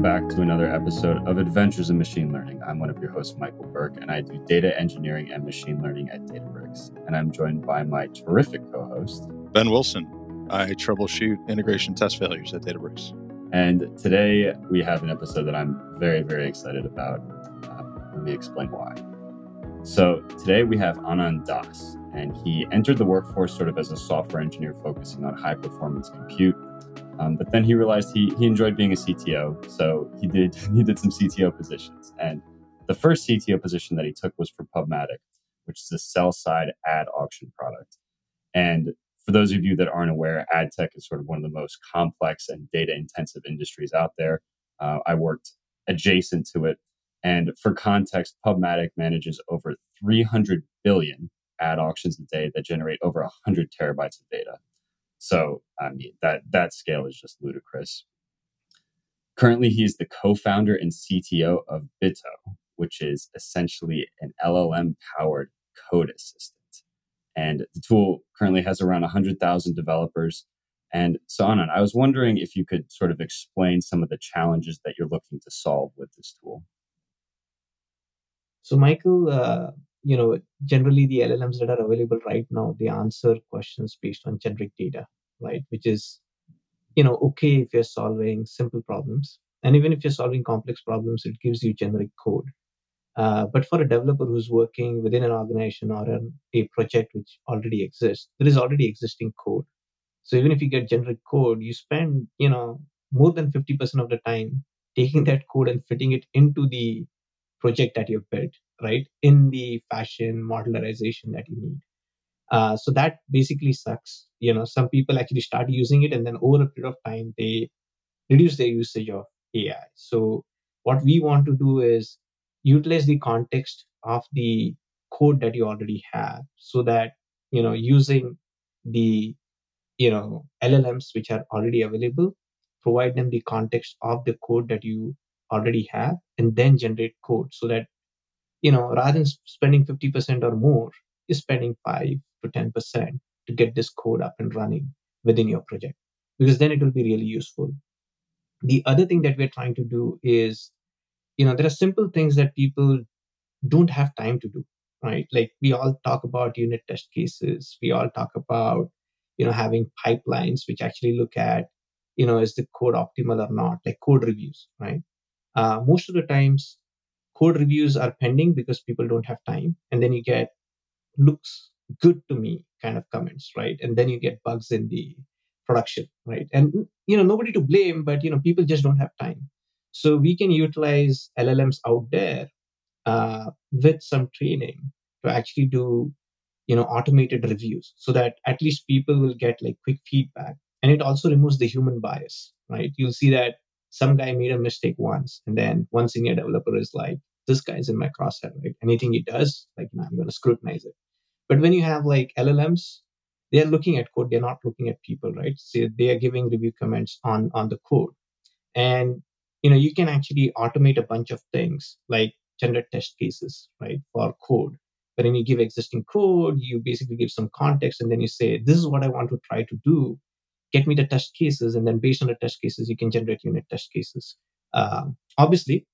welcome back to another episode of Adventures in Machine Learning. I'm one of your hosts, Michael Berk, and I do data engineering and machine learning at Databricks. And I'm joined by my terrific co host, Ben Wilson. I troubleshoot integration test failures at Databricks. And today we have an episode that I'm very, very excited about. Uh, let me explain why. So today we have Anand Das, and he entered the workforce sort of as a software engineer focusing on high performance compute um, but then he realized he, he enjoyed being a CTO, so he did he did some CTO positions. And the first CTO position that he took was for Pubmatic, which is a sell side ad auction product. And for those of you that aren't aware, ad tech is sort of one of the most complex and data intensive industries out there. Uh, I worked adjacent to it. And for context, Pubmatic manages over 300 billion ad auctions a day that generate over 100 terabytes of data. So I mean that that scale is just ludicrous. Currently, he's the co-founder and CTO of Bito, which is essentially an LLM-powered code assistant. And the tool currently has around 100,000 developers. And so, Anand, I was wondering if you could sort of explain some of the challenges that you're looking to solve with this tool. So, Michael, uh, you know generally the llms that are available right now they answer questions based on generic data right? Which is you know okay if you're solving simple problems. And even if you're solving complex problems it gives you generic code. Uh, but for a developer who's working within an organization or a project which already exists there is already existing code. So even if you get generic code you spend you know more than 50% of the time taking that code and fitting it into the project that you've built right? In the fashion modularization that you need. Uh, so that basically sucks. You know some people actually start using it and then over a period of time they reduce their usage of ai so what we want to do is utilize the context of the code that you already have so that you know using the you know llms which are already available provide them the context of the code that you already have and then generate code so that you know, rather than spending 50% or more, you're spending 5 to 10% to get this code up and running within your project, because then it will be really useful. The other thing that we're trying to do is, you know, there are simple things that people don't have time to do, right? Like we all talk about unit test cases, we all talk about, you know, having pipelines which actually look at, you know, is the code optimal or not, like code reviews, right? Uh, most of the times code reviews are pending because people don't have time. And then you get looks good to me kind of comments right? And then you get bugs in the production right? And you know nobody to blame but you know people just don't have time. So we can utilize llms out there uh, with some training to actually do you know automated reviews so that at least people will get like quick feedback. And it also removes the human bias right? You'll see that some guy made a mistake once and then one senior developer is like this guy's in my crosshair, right? Anything he does, like, you know, I'm going to scrutinize it. But when you have like LLMs, they're looking at code, they're not looking at people, right? So they are giving review comments on on the code, and you know you can actually automate a bunch of things like generate test cases, right, for code. But when you give existing code, you basically give some context, and then you say, this is what I want to try to do. Get me the test cases, and then based on the test cases, you can generate unit test cases. Um, obviously,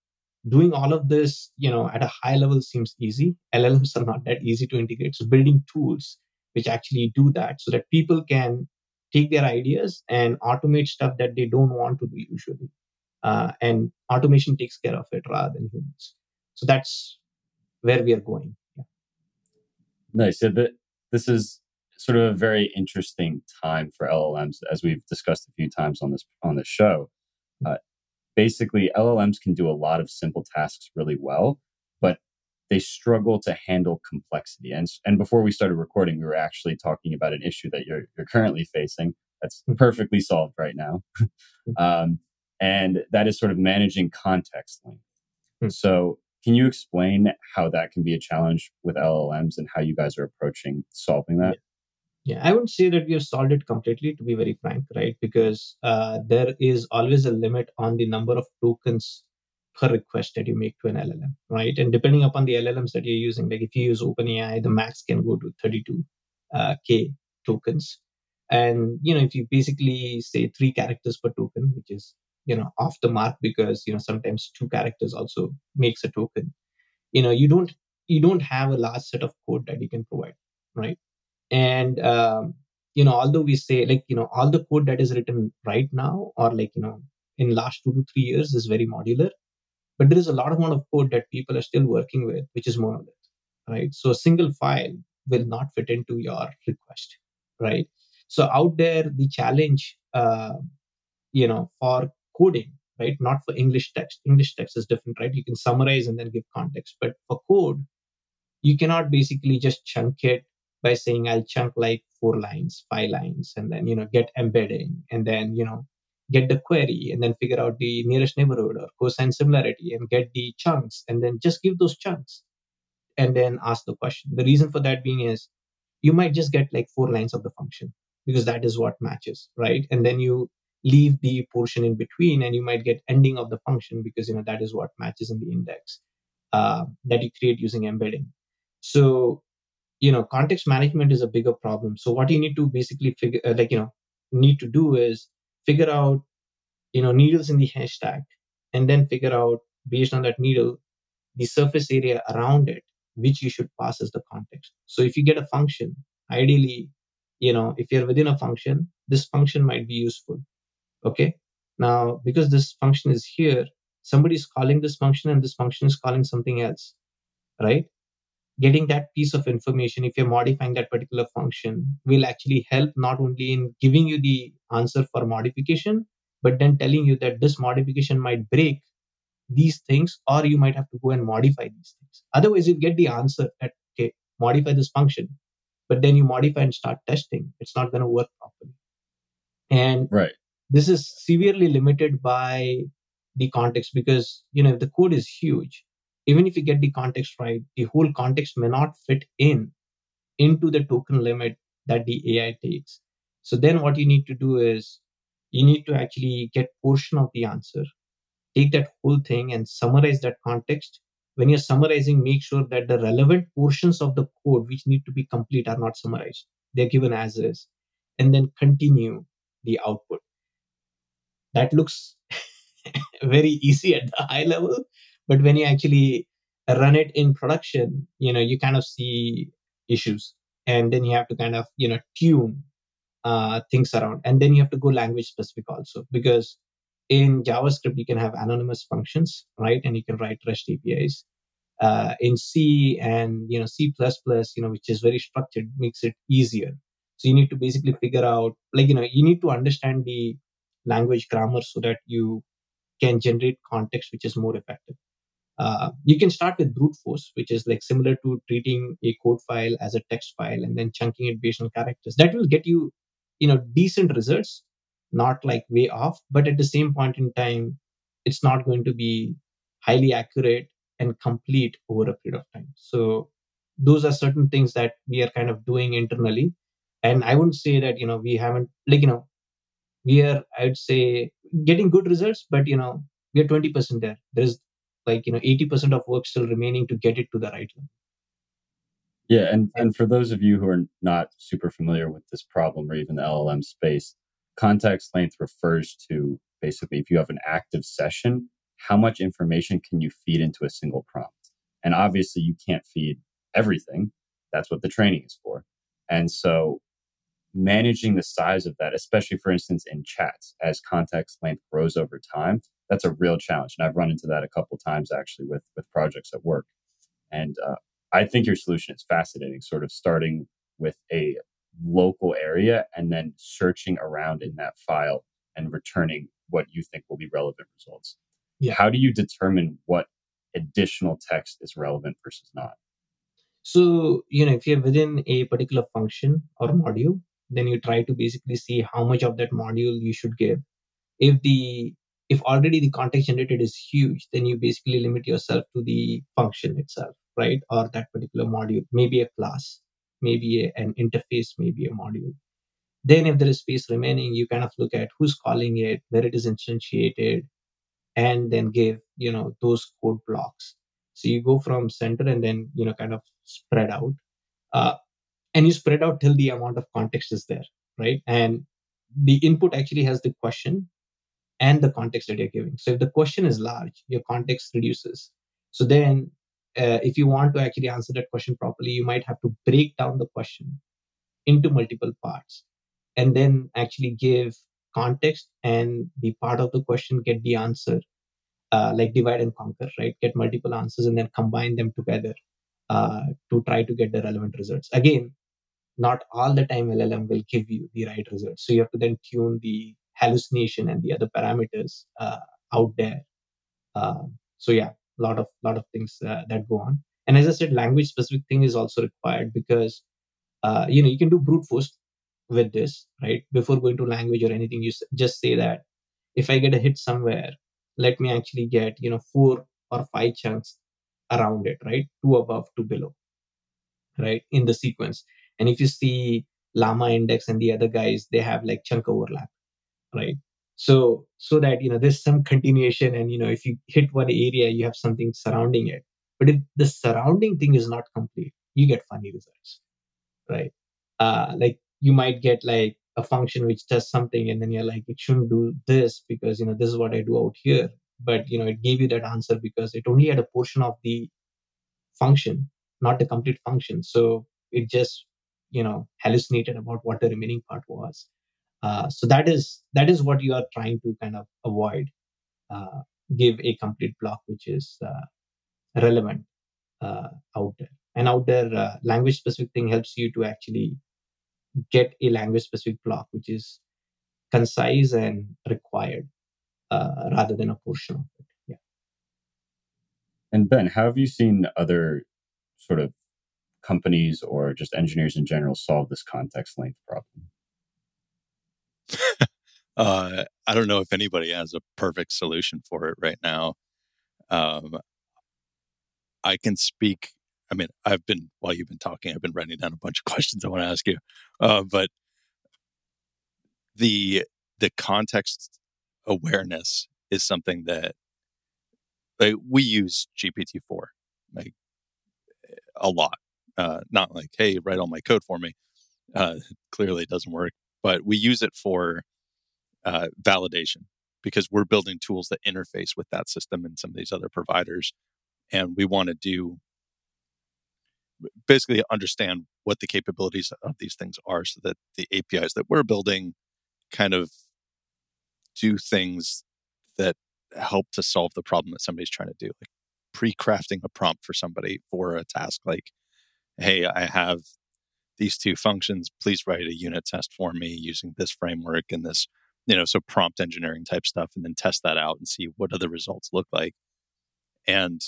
doing all of this you know at a high level seems easy. Llms are not that easy to integrate. So building tools which actually do that so that people can take their ideas and automate stuff that they don't want to do usually. Uh, and automation takes care of it rather than humans. So that's where we are going. Nice. So that this is sort of a very interesting time for llms as we've discussed a few times on this on this show uh, basically LLMs can do a lot of simple tasks really well, but they struggle to handle complexity. And, and before we started recording, we were actually talking about an issue that you're, you're currently facing that's hmm. perfectly solved right now. um, and that is sort of managing context length. Hmm. So, can you explain how that can be a challenge with LLMs and how you guys are approaching solving that? Yeah, I wouldn't say that we have solved it completely, to be very frank, right? Because uh, there is always a limit on the number of tokens per request that you make to an LLM, right? And depending upon the LLMs that you're using, like if you use OpenAI, the max can go to 32k uh, tokens. And you know, if you basically say three characters per token, which is you know off the mark because you know sometimes two characters also makes a token you know you don't you don't have a large set of code that you can provide right and um, you know although we say like you know all the code that is written right now or like you know in last two to three years is very modular but there is a lot amount of code that people are still working with which is monolith right? So a single file will not fit into your request right? So out there the challenge uh, you know for coding right? Not for english text. English text is different right? You can summarize and then give context. But for code you cannot basically just chunk it by saying i'll chunk like four lines five lines and then you know get embedding and then you know get the query and then figure out the nearest neighborhood or cosine similarity and get the chunks and then just give those chunks and then ask the question. The reason for that being is you might just get like four lines of the function because that is what matches right? And then you leave the portion in between and you might get ending of the function because you know that is what matches in the index uh, that you create using embedding. So you know context management is a bigger problem. So what you need to basically figure uh, like you know need to do is figure out you know needles in the haystack and then figure out based on that needle the surface area around it which you should pass as the context. So if you get a function ideally you know if you're within a function this function might be useful. Okay? Now because this function is here somebody's calling this function and this function is calling something else right getting that piece of information if you're modifying that particular function will actually help not only in giving you the answer for modification but then telling you that this modification might break these things or you might have to go and modify these things. Otherwise you get the answer that okay modify this function but then you modify and start testing. It's not going to work properly. And right. this is severely limited by the context because you know if the code is huge even if you get the context right the whole context may not fit in into the token limit that the ai takes. So then what you need to do is you need to actually get portion of the answer. Take that whole thing and summarize that context. When you're summarizing make sure that the relevant portions of the code which need to be complete are not summarized. They're given as is. And then continue the output. That looks very easy at the high level but when you actually run it in production you know you kind of see issues. And then you have to kind of you know tune uh, things around. And then you have to go language specific also. Because in javascript you can have anonymous functions right? And you can write rest apis uh, in c and you know c++ you know which is very structured makes it easier. So you need to basically figure out like you know you need to understand the language grammar so that you can generate context which is more effective uh, you can start with brute force, which is like similar to treating a code file as a text file and then chunking it based on characters. That will get you, you know, decent results, not like way off, but at the same point in time, it's not going to be highly accurate and complete over a period of time. So those are certain things that we are kind of doing internally. And I wouldn't say that, you know, we haven't like, you know, we are, I would say, getting good results, but you know, we are 20% there. There is like you know 80% of work still remaining to get it to the right level. Yeah and and for those of you who are not super familiar with this problem or even the llm space context length refers to basically if you have an active session how much information can you feed into a single prompt? And obviously you can't feed everything. That's what the training is for. And so managing the size of that especially for instance in chats as context length grows over time that's a real challenge. And I've run into that a couple times actually with with projects at work. And uh, I think your solution is fascinating. Sort of starting with a local area and then searching around in that file and returning what you think will be relevant results. Yeah. How do you determine what additional text is relevant versus not? So, you know, if you're within a particular function or module, then you try to basically see how much of that module you should give. If the if already the context generated is huge, then you basically limit yourself to the function itself, right? Or that particular module, maybe a class, maybe a, an interface, maybe a module. Then, if there is space remaining, you kind of look at who's calling it, where it is instantiated, and then give you know those code blocks. So you go from center and then you know kind of spread out, uh, and you spread out till the amount of context is there, right? And the input actually has the question and the context that you're giving. So if the question is large, your context reduces. So then, uh, if you want to actually answer that question properly, you might have to break down the question into multiple parts and then actually give context and the part of the question get the answer uh, like divide and conquer right get multiple answers and then combine them together uh, to try to get the relevant results again not all the time llm will give you the right results so you have to then tune the hallucination and the other parameters uh, out there. Uh, so yeah a lot of lot of things uh, that go on. And as i said language specific thing is also required because uh, you know you can do brute force with this right? Before going to language or anything you just say that if i get a hit somewhere let me actually get you know four or five chunks around it right? Two above two below right in the sequence. And if you see LlamaIndex and the other guys they have like chunk overlap right? So so that you know there's some continuation and you know if you hit one area you have something surrounding it. But if the surrounding thing is not complete you get funny results right? Uh like you might get like a function which does something and then you're like it shouldn't do this because you know this is what i do out here. But you know it gave you that answer because it only had a portion of the function not the complete function. So it just you know hallucinated about what the remaining part was uh, so that is that is what you are trying to kind of avoid uh, give a complete block which is uh, relevant uh, out there and out there uh, language specific thing helps you to actually get a language specific block which is concise and required uh, rather than a portion of it. Yeah. And Ben, how have you seen other sort of companies or just engineers in general solve this context length problem? Uh, I don't know if anybody has a perfect solution for it right now. Um, I can speak I mean, I've been while you've been talking, I've been writing down a bunch of questions I want to ask you. Uh, but the the context awareness is something that like, we use GPT four like a lot. Uh, not like, hey, write all my code for me. Uh, clearly, it doesn't work, but we use it for uh, validation because we're building tools that interface with that system and some of these other providers, and we want to do basically understand what the capabilities of these things are so that the APIs that we're building kind of do things that help to solve the problem that somebody's trying to do. Like pre-crafting a prompt for somebody for a task like, hey, I have these two functions, please write a unit test for me using this framework and this, you know, so prompt engineering type stuff and then test that out and see what other results look like. And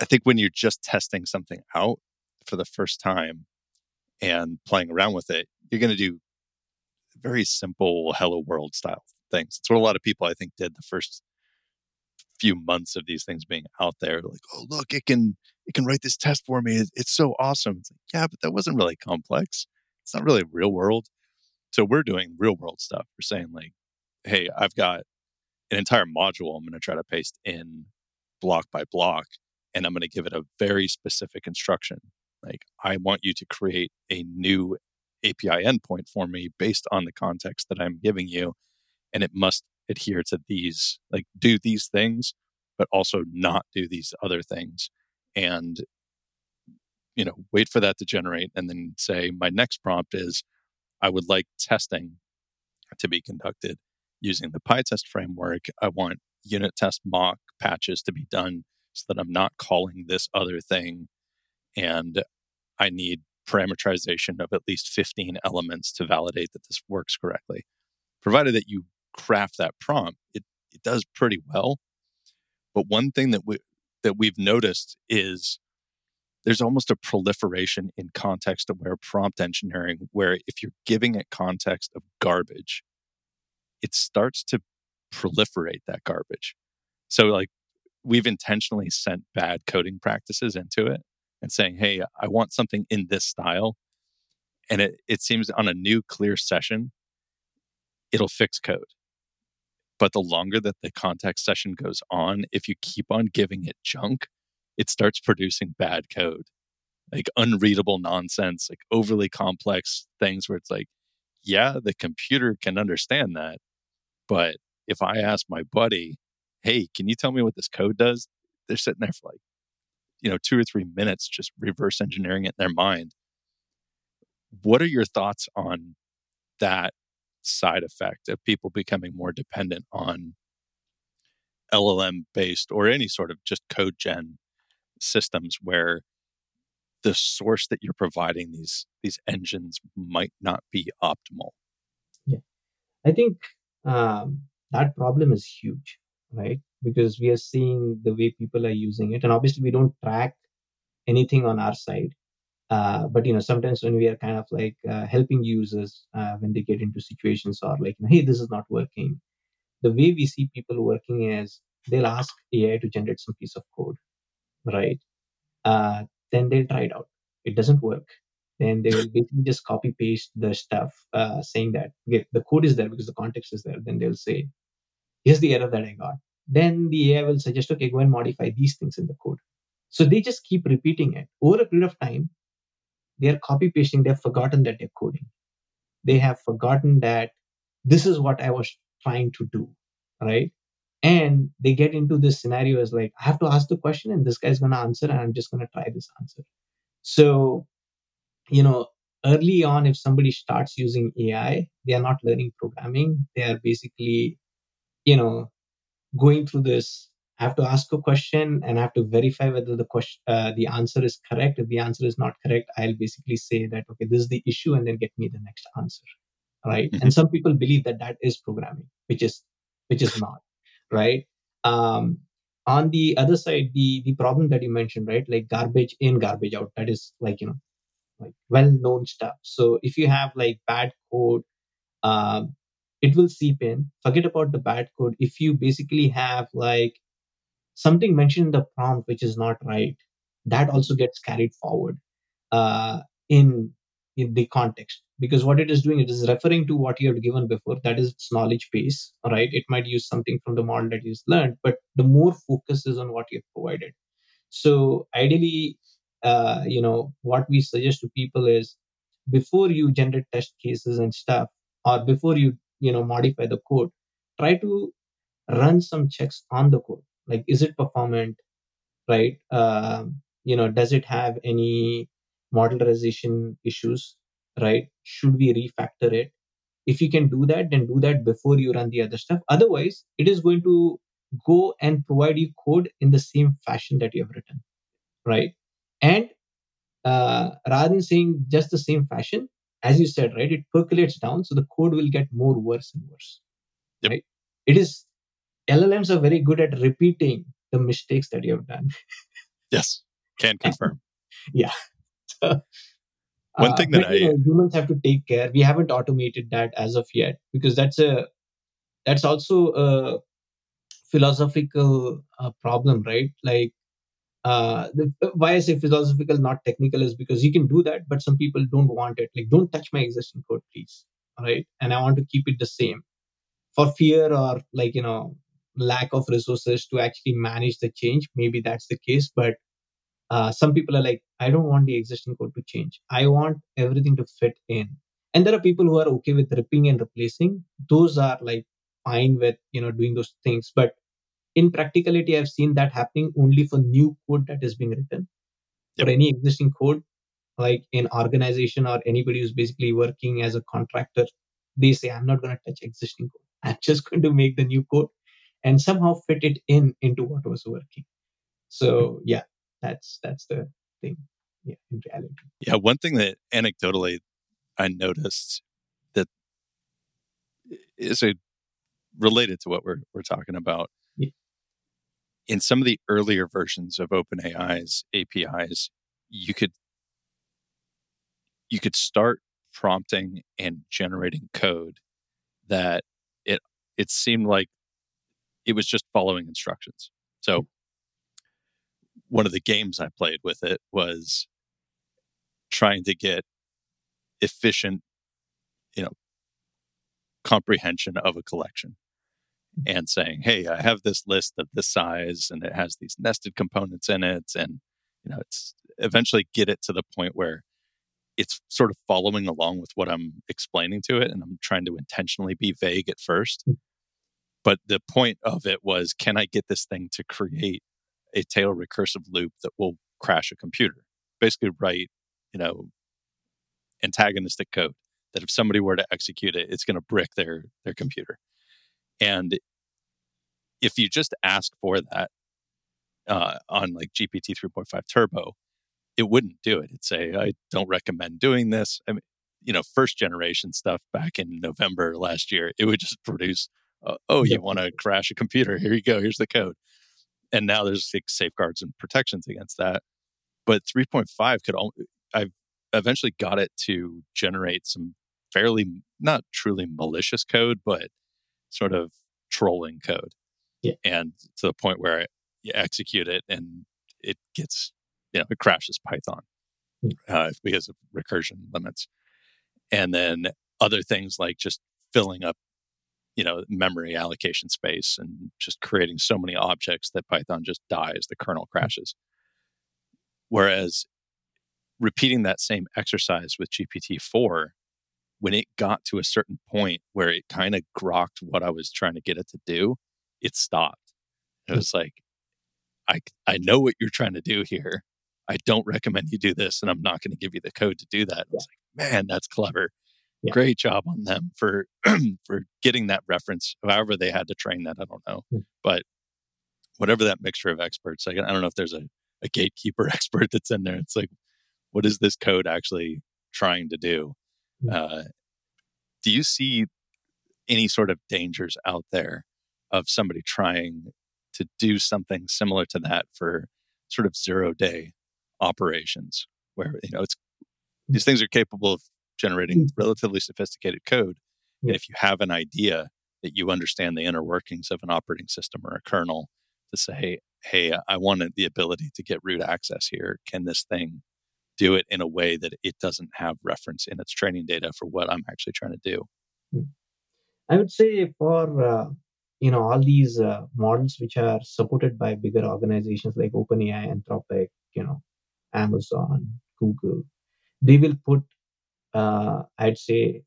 I think when you're just testing something out for the first time and playing around with it, you're going to do very simple hello world style things. It's what a lot of people I think did the first few months of these things being out there like oh look it can it can write this test for me it's, so awesome it's like yeah but that wasn't really complex it's not really real world so we're doing real world stuff we're saying like hey i've got an entire module i'm going to try to paste in block by block and I'm going to give it a very specific instruction. Like, I want you to create a new API endpoint for me based on the context that I'm giving you. And it must adhere to these, like, do these things, but also not do these other things. And, you know, wait for that to generate and then say, my next prompt is, I would like testing to be conducted using the PyTest framework. I want unit test mock patches to be done so that I'm not calling this other thing. And I need parameterization of at least 15 elements to validate that this works correctly. Provided that you craft that prompt, it, it does pretty well. But one thing that we that we've noticed is there's almost a proliferation in context aware prompt engineering where if you're giving it context of garbage, it starts to proliferate that garbage. So like we've intentionally sent bad coding practices into it and saying, hey, I want something in this style. And it, it seems on a new clear session, it'll fix code. But the longer that the context session goes on, if you keep on giving it junk, it starts producing bad code, like unreadable nonsense, like overly complex things where it's like, yeah, the computer can understand that, But if I ask my buddy, hey, can you tell me what this code does? They're sitting there for like, you know, two or three minutes just reverse engineering it in their mind. What are your thoughts on that side effect of people becoming more dependent on LLM based or any sort of just code gen systems where the source that you're providing these these engines might not be optimal. Yeah, I think um, that problem is huge, right? Because we are seeing the way people are using it, and obviously we don't track anything on our side. Uh, but you know, sometimes when we are kind of like uh, helping users uh, when they get into situations or like, hey, this is not working, the way we see people working is they'll ask AI to generate some piece of code, right? Uh, then they'll try it out. It doesn't work. Then they will basically just copy paste the stuff uh, saying that okay, the code is there because the context is there. Then they'll say, here's the error that I got. Then the AI will suggest, okay, go and modify these things in the code. So they just keep repeating it. Over a period of time, they are copy pasting, they've forgotten that they're coding. They have forgotten that this is what I was trying to do, right? And they get into this scenario as like, I have to ask the question and this guy's going to answer and I'm just going to try this answer. So, you know, early on, if somebody starts using AI, they are not learning programming. They are basically, you know, going through this. I have to ask a question and I have to verify whether the question, uh, the answer is correct. If the answer is not correct, I'll basically say that okay, this is the issue, and then get me the next answer, right? Mm-hmm. And some people believe that that is programming, which is which is not right? Um, on the other side, the the problem that you mentioned, right, like garbage in, garbage out, that is like you know, like well known stuff. So if you have like bad code, um, it will seep in. Forget about the bad code. If you basically have like something mentioned in the prompt which is not right, that also gets carried forward uh, in in the context. Because what it is doing it is referring to what you have given before that is its knowledge base right? It might use something from the model that you've learned but the more focus is on what you've provided. So ideally uh, you know what we suggest to people is before you generate test cases and stuff or before you you know modify the code try to run some checks on the code like is it performant right uh, you know does it have any modularization issues right? Should we refactor it? If you can do that, then do that before you run the other stuff. Otherwise, it is going to go and provide you code in the same fashion that you have written, right? And uh, rather than saying just the same fashion, as you said, right, it percolates down, so the code will get more worse and worse. Yep. Right? It is LLMs are very good at repeating the mistakes that you have done. yes, can confirm. yeah. So, one uh, thing that I know, humans have to take care. We haven't automated that as of yet because that's a that's also a philosophical uh, problem, right? Like uh, the, why I say philosophical, not technical, is because you can do that, but some people don't want it. Like, don't touch my existing code, please. Right? And I want to keep it the same for fear or like you know lack of resources to actually manage the change. Maybe that's the case, but uh, some people are like i don't want the existing code to change. I want everything to fit in. And there are people who are okay with ripping and replacing. Those are like fine with you know doing those things. But in practicality i've seen that happening only for new code that is being written. Yep. for any existing code like in organization or anybody who's basically working as a contractor they say i'm not going to touch existing code. I'm just going to make the new code and somehow fit it in into what was working. So yeah that's that's the thing. Yeah in reality. Yeah one thing that anecdotally i noticed that is a related to what we're, we're talking about. Yeah. in some of the earlier versions of openai's apis you could you could start prompting and generating code that it it seemed like it was just following instructions so mm-hmm. one of the games I played with it was trying to get efficient, you know, comprehension of a collection mm-hmm. and saying, Hey, I have this list of this size and it has these nested components in it. And, you know, it's eventually get it to the point where it's sort of following along with what I'm explaining to it. And I'm trying to intentionally be vague at first. Mm. But the point of it was can I get this thing to create a tail recursive loop that will crash a computer? Basically, write, you know, antagonistic code that if somebody were to execute it, it's going to brick their their computer. And if you just ask for that uh, on like GPT 3.5 Turbo, it wouldn't do it. It'd say, I don't recommend doing this. I mean, you know, first generation stuff back in November last year, it would just produce, oh, you want to crash a computer? Here you go. Here's the code. And now there's like safeguards and protections against that. But 3.5 could, I've eventually got it to generate some fairly, not truly malicious code, but sort of trolling code. Yeah. And to the point where you execute it and it gets, you know, it crashes Python mm. uh, because of recursion limits. And then other things like just filling up, you know, memory allocation space and just creating so many objects that Python just dies, the kernel mm. crashes. Whereas repeating that same exercise with GPT-4, when it got to a certain point where it kind of grokked what I was trying to get it to do, it stopped. It was like, I, I know what you're trying to do here. I don't recommend you do this, and I'm not going to give you the code to do that. I was like, man, that's clever. Yeah. Great job on them for for getting that reference. However, they had to train that, I don't know. Mm. But whatever that mixture of experts, like, I don't know if there's a, a gatekeeper expert that's in there. It's like, what is this code actually trying to do? Mm. Uh, do you see any sort of dangers out there of somebody trying to do something similar to that for sort of zero day operations where you know it's these things are capable of generating mm. relatively sophisticated code and if you have an idea that you understand the inner workings of an operating system or a kernel to say hey i wanted the ability to get root access here can this thing do it in a way that it doesn't have reference in its training data for what i'm actually trying to do hmm. i would say for uh, you know all these uh, models which are supported by bigger organizations like openai anthropic you know amazon google they will put uh, i'd say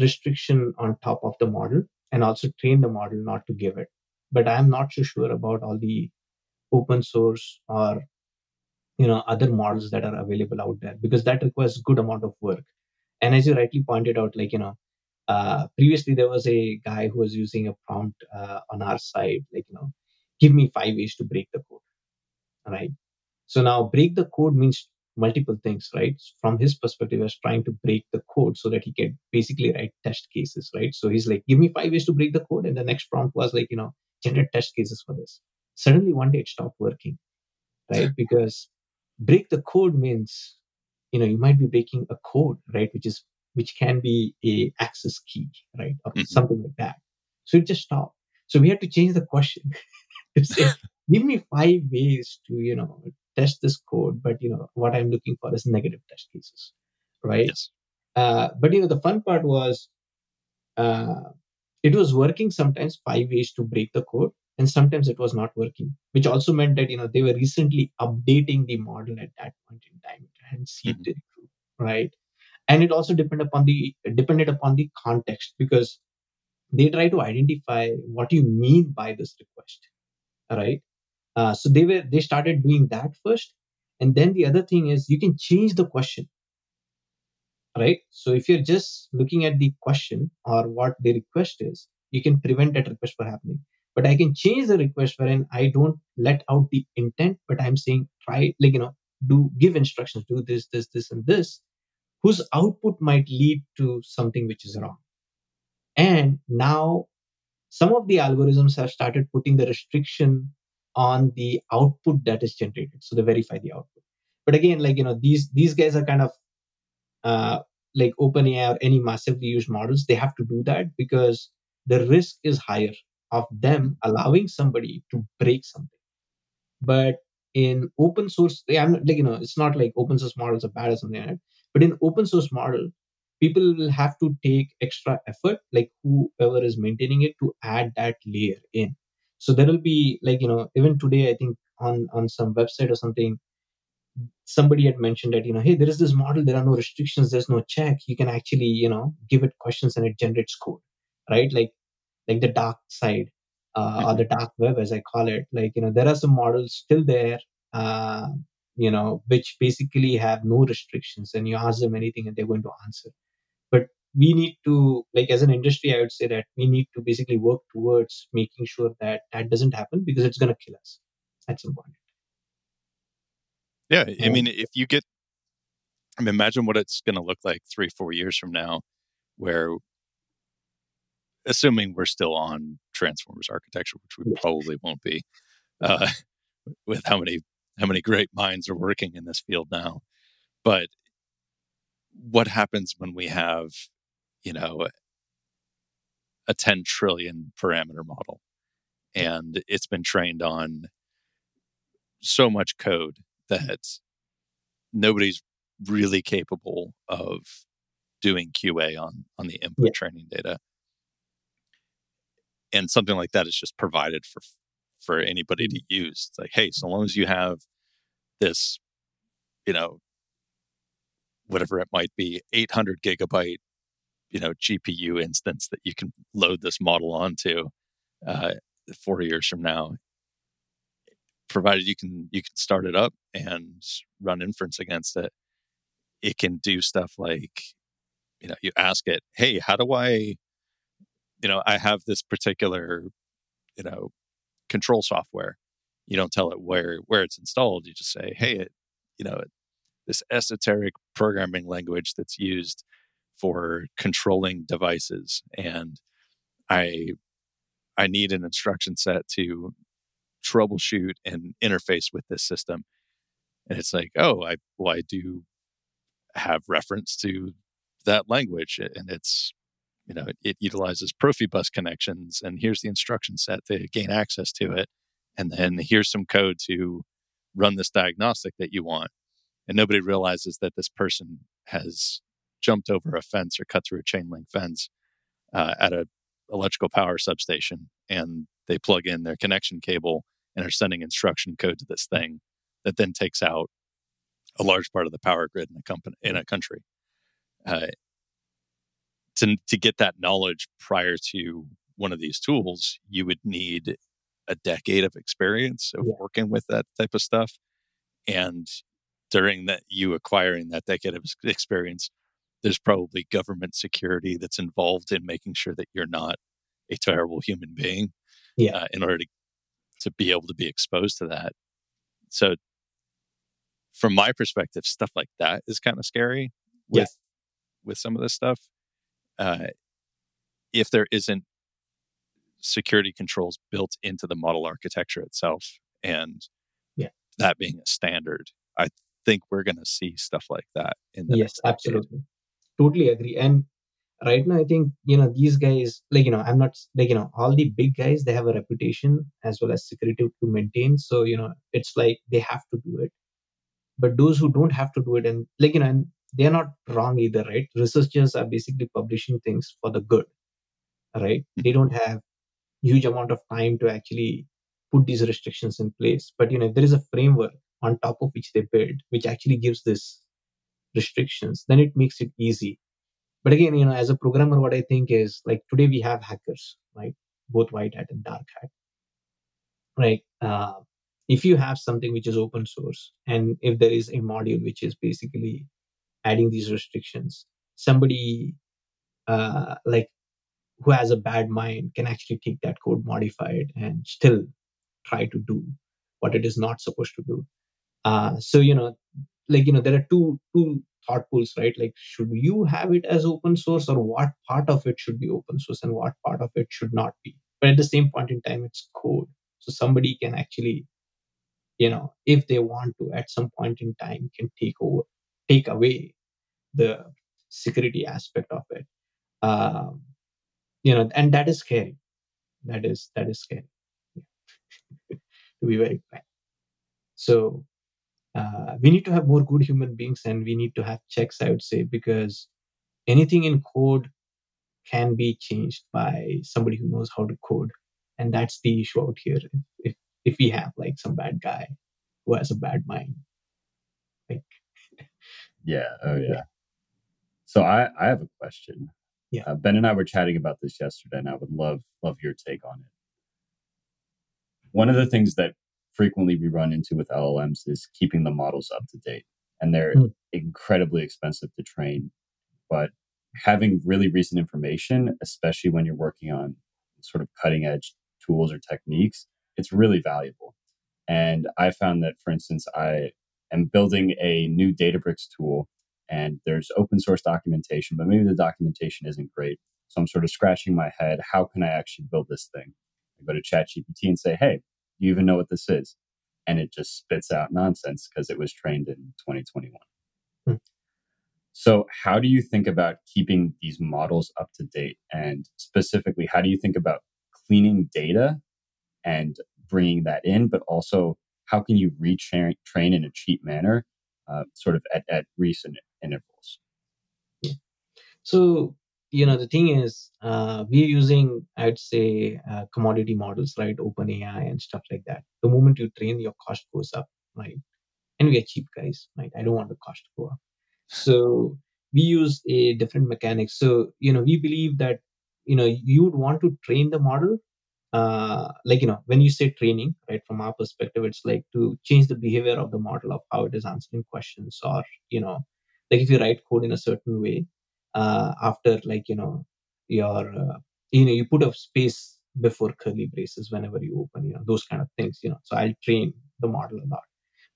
restriction on top of the model and also train the model not to give it. But i'm not so sure about all the open source or you know other models that are available out there because that requires good amount of work. And as you rightly pointed out like you know uh, previously there was a guy who was using a prompt uh, on our side like you know give me five ways to break the code right? So now break the code means multiple things right from his perspective was trying to break the code so that he can basically write test cases right so he's like give me five ways to break the code and the next prompt was like you know generate test cases for this suddenly one day it stopped working right because break the code means you know you might be breaking a code right which is which can be a access key, right? Or mm-hmm. something like that. So it just stopped. So we had to change the question to say, give me five ways to, you know, test this code, but you know, what I'm looking for is negative test cases. Right. Yes. Uh, but you know, the fun part was uh, it was working sometimes five ways to break the code, and sometimes it was not working, which also meant that you know they were recently updating the model at that point in time. It hadn't seeped mm-hmm. right? and it also depended upon the depended upon the context because they try to identify what you mean by this request right uh, so they were they started doing that first. And then the other thing is you can change the question right? So if you're just looking at the question or what the request is you can prevent that request from happening. But i can change the request wherein i don't let out the intent but i'm saying try like you know do give instructions do this this this and this whose output might lead to something which is wrong. And now some of the algorithms have started putting the restriction on the output that is generated. So they verify the output. But again, like you know, these these guys are kind of uh, like OpenAI or any massively used models. They have to do that because the risk is higher of them allowing somebody to break something. But in open source, I'm like you know, it's not like open source models are bad or something. Like that. but in open source model, people will have to take extra effort, like whoever is maintaining it, to add that layer in. So there will be like you know even today I think on on some website or something somebody had mentioned that you know hey there is this model there are no restrictions there's no check you can actually you know give it questions and it generates code right like like the dark side uh, or the dark web, as I call it. Like you know, there are some models still there, uh, you know, which basically have no restrictions, and you ask them anything and they're going to answer. But we need to, like as an industry, I would say that we need to basically work towards making sure that that doesn't happen because it's going to kill us at some point. Yeah, I mean, if you get, I mean, imagine what it's going to look like three, four years from now, where, assuming we're still on Transformers architecture, which we probably won't be, uh, with how many how many great minds are working in this field now, but what happens when we have, you know, a 10 trillion parameter model and it's been trained on so much code that nobody's really capable of doing QA on on the input yeah. training data. And something like that is just provided for for anybody to use. It's like, hey, so long as you have this, you know, whatever it might be, 800 gigabyte, you know, GPU instance that you can load this model onto uh, four years from now, provided you can you can start it up and run inference against it it can do stuff like you know you ask it hey how do i you know i have this particular you know control software. You don't tell it where where it's installed. You just say hey it you know this esoteric programming language that's used for controlling devices and i i need an instruction set to troubleshoot and interface with this system. And it's like, oh, I well, I do have reference to that language, and it's you know it utilizes Profibus connections, and here's the instruction set to gain access to it, and then here's some code to run this diagnostic that you want. And nobody realizes that this person has jumped over a fence or cut through a chain link fence uh, at a electrical power substation, and they plug in their connection cable and are sending instruction code to this thing that then takes out a large part of the power grid in a company in a country. Uh, to to get that knowledge prior to one of these tools, you would need a decade of experience of working with that type of stuff, and during that you acquiring that decade of experience, there's probably government security that's involved in making sure that you're not a terrible human being. Yeah. Uh, in order to to be able to be exposed to that. So, from my perspective, stuff like that is kind of scary with yeah. with some of this stuff. Uh, if there isn't security controls built into the model architecture itself, and yeah. that being a standard, I think we're going to see stuff like that in the yes, absolutely, totally agree. And right now i think you know these guys like you know i'm not like you know all the big guys they have a reputation as well as security to maintain. So you know it's like they have to do it. But those who don't have to do it and like you know and they're not wrong either right? Researchers are basically publishing things for the good right? Hmm. they don't have huge amount of time to actually put these restrictions in place. But you know if there is a framework on top of which they build which actually gives this restrictions then it makes it easy but again, you know, as a programmer, what I think is like today we have hackers, right? Both white hat and dark hat, right? Uh, if you have something which is open source, and if there is a module which is basically adding these restrictions, somebody uh, like who has a bad mind can actually take that code, modify it, and still try to do what it is not supposed to do. Uh, so you know, like you know, there are two two thought pools, right? Like, should you have it as open source, or what part of it should be open source and what part of it should not be? But at the same point in time, it's code. So somebody can actually, you know, if they want to, at some point in time, can take over, take away the security aspect of it. Um, you know, and that is scary. That is that is scary. to be very frank. So uh, we need to have more good human beings and we need to have checks i would say because anything in code can be changed by somebody who knows how to code. And that's the issue out here. If if we have like some bad guy who has a bad mind. Like yeah. Oh yeah. So i i have a question. Yeah. Uh, ben and I were chatting about this yesterday, and I would love love your take on it. One of the things that frequently we run into with LLMs is keeping the models up to date, and they're Mm. incredibly expensive to train. But having really recent information, especially when you're working on sort of cutting edge tools or techniques, it's really valuable. And I found that, for instance, I am building a new Databricks tool and there's open source documentation, but maybe the documentation isn't great. So I'm sort of scratching my head. How can I actually build this thing? I go to ChatGPT and say, hey, you even know what this is? And it just spits out nonsense because it was trained in 2021. Hmm. So, how do you think about keeping these models up to date? And specifically, how do you think about cleaning data and bringing that in? But also, how can you retrain train in a cheap manner, uh, sort of at, at recent intervals? So, you know, the thing is, uh, we're using, I'd say, uh, commodity models, right? OpenAI and stuff like that. The moment you train, your cost goes up, right? And we are cheap guys, right? I don't want the cost to go up. So we use a different mechanic. So, you know, we believe that, you know, you would want to train the model. Uh, like, you know, when you say training, right, from our perspective, it's like to change the behavior of the model of how it is answering questions or, you know, like if you write code in a certain way, uh, after like, you know, your, uh, you know, you put a space before curly braces whenever you open, you know, those kind of things, you know, so I'll train the model a lot.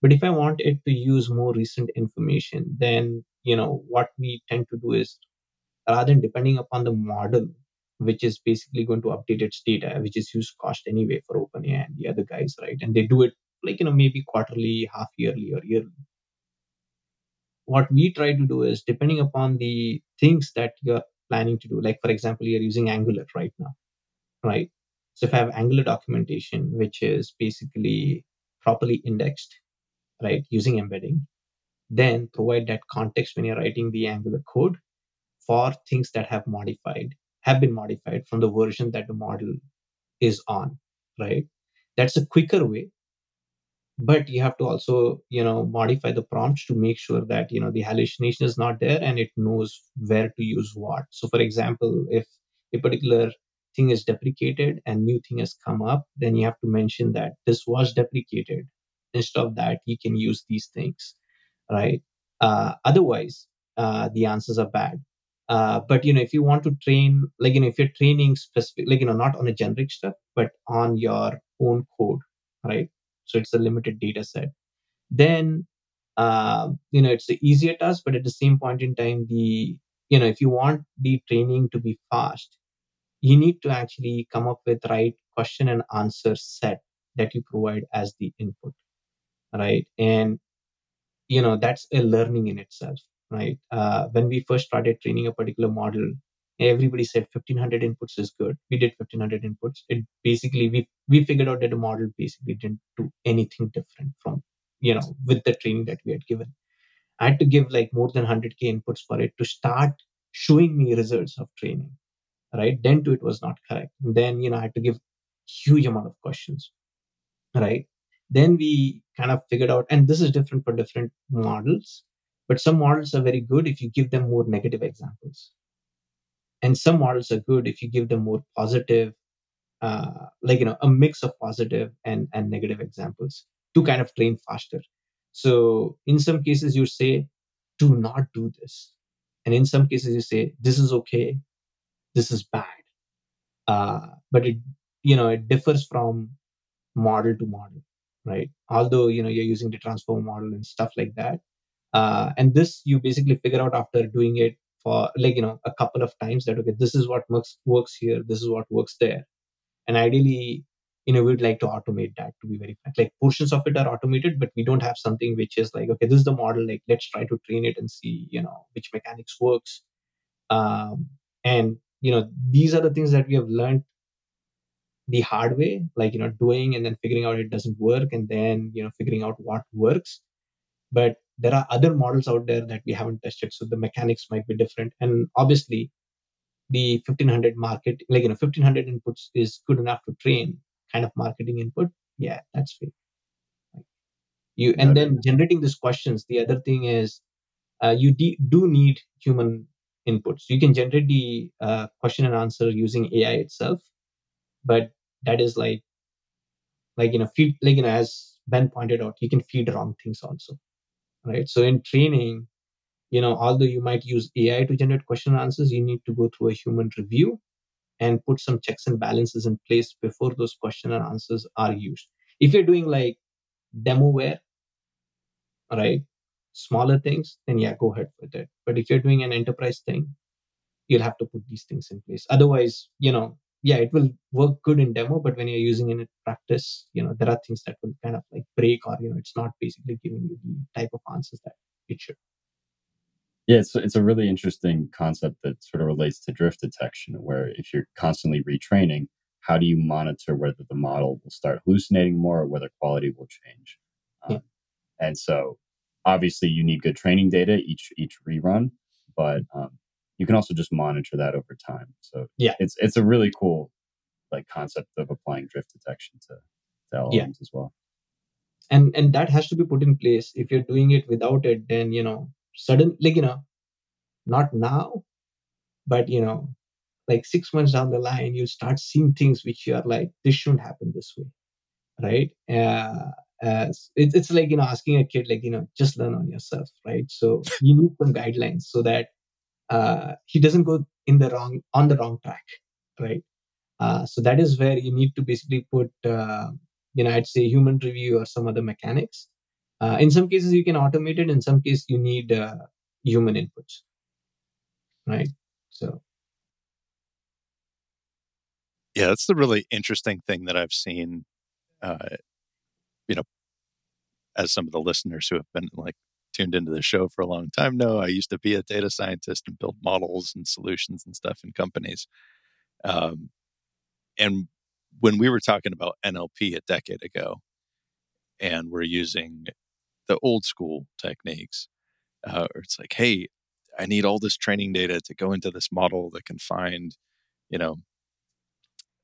But if I want it to use more recent information, then you know what we tend to do is rather than depending upon the model, which is basically going to update its data, which is used cost anyway for OpenAI and the other guys, right? And they do it like you know maybe quarterly, half yearly, or yearly. What we try to do is depending upon the things that you're planning to do. Like for example, you're using Angular right now, right? So if I have Angular documentation, which is basically properly indexed right, using embedding, then provide that context when you're writing the Angular code for things that have modified, have been modified from the version that the model is on, right? That's a quicker way. But you have to also, you know, modify the prompts to make sure that, you know, the hallucination is not there and it knows where to use what. So for example, if a particular thing is deprecated and new thing has come up, then you have to mention that this was deprecated. Instead of that you can use these things right? Uh, otherwise uh, the answers are bad. Uh, but you know if you want to train like you know if you're training specific like you know not on a generic stuff but on your own code right so it's a limited data set. Then uh, you know it's an easier task but at the same point in time the you know if you want the training to be fast you need to actually come up with right question and answer set that you provide as the input right? And you know that's a learning in itself right? Uh, when we first started training a particular model everybody said 1500 inputs is good. We did 1500 inputs. It basically we we figured out that the model basically didn't do anything different from you know with the training that we had given. I had to give like more than 100k inputs for it to start showing me results of training right? Then to it was not correct. And then you know i had to give huge amount of questions right? Then we kind of figured out and this is different for different models but some models are very good if you give them more negative examples and some models are good if you give them more positive uh, like you know a mix of positive and and negative examples to kind of train faster. So in some cases you say do not do this. And in some cases you say this is okay. This is bad. Uh, but it you know it differs from model to model right? Although you know you're using the transformer model and stuff like that uh, and this you basically figure out after doing it for like you know a couple of times that okay this is what works works here this is what works there. And ideally you know we'd like to automate that to be very frank. Like portions of it are automated but we don't have something which is like okay this is the model like let's try to train it and see you know which mechanics works. Um, and you know these are the things that we have learned the hard way like you know doing and then figuring out it doesn't work and then you know figuring out what works. But there are other models out there that we haven't tested so the mechanics might be different. And obviously the 1500 market like you know 1500 inputs is good enough to train kind of marketing input. Yeah that's fake. You and then generating these questions the other thing is uh, you de- do need human inputs. You can generate the uh, question and answer using AI itself, but that is like like you know feed like you know as Ben pointed out, you can feed wrong things also, right? So in training, you know, although you might use AI to generate question answers, you need to go through a human review and put some checks and balances in place before those question and answers are used. If you're doing like demoware, right, smaller things, then yeah, go ahead with it. But if you're doing an enterprise thing, you'll have to put these things in place. Otherwise, you know, yeah, it will work good in demo, but when you're using it in practice, you know, there are things that will kind of like break or, you know, it's not basically giving you the type of answers that it should. Yeah, it's, it's a really interesting concept that sort of relates to drift detection, where if you're constantly retraining, how do you monitor whether the model will start hallucinating more or whether quality will change? Um, yeah. And so obviously you need good training data each each rerun, but um, you can also just monitor that over time. So yeah, it's it's a really cool like concept of applying drift detection to, to LLMs yeah. as well. And and that has to be put in place. If you're doing it without it, then you know sudden like you know not now, but you know like six months down the line, you start seeing things which you are like this shouldn't happen this way, right? Uh, as it, it's like you know asking a kid like you know just learn on yourself right so you need some guidelines so that uh, he doesn't go in the wrong on the wrong track right? Uh, so that is where you need to basically put uh, you know i'd say human review or some other mechanics. Uh, in some cases you can automate it. In some cases you need uh, human inputs right? So. Yeah that's the really interesting thing that i've seen uh, you know, as some of the listeners who have been like tuned into the show for a long time know, I used to be a data scientist and build models and solutions and stuff in companies. Um, and when we were talking about NLP a decade ago, and we're using the old school techniques, uh, it's like, hey, I need all this training data to go into this model that can find, you know,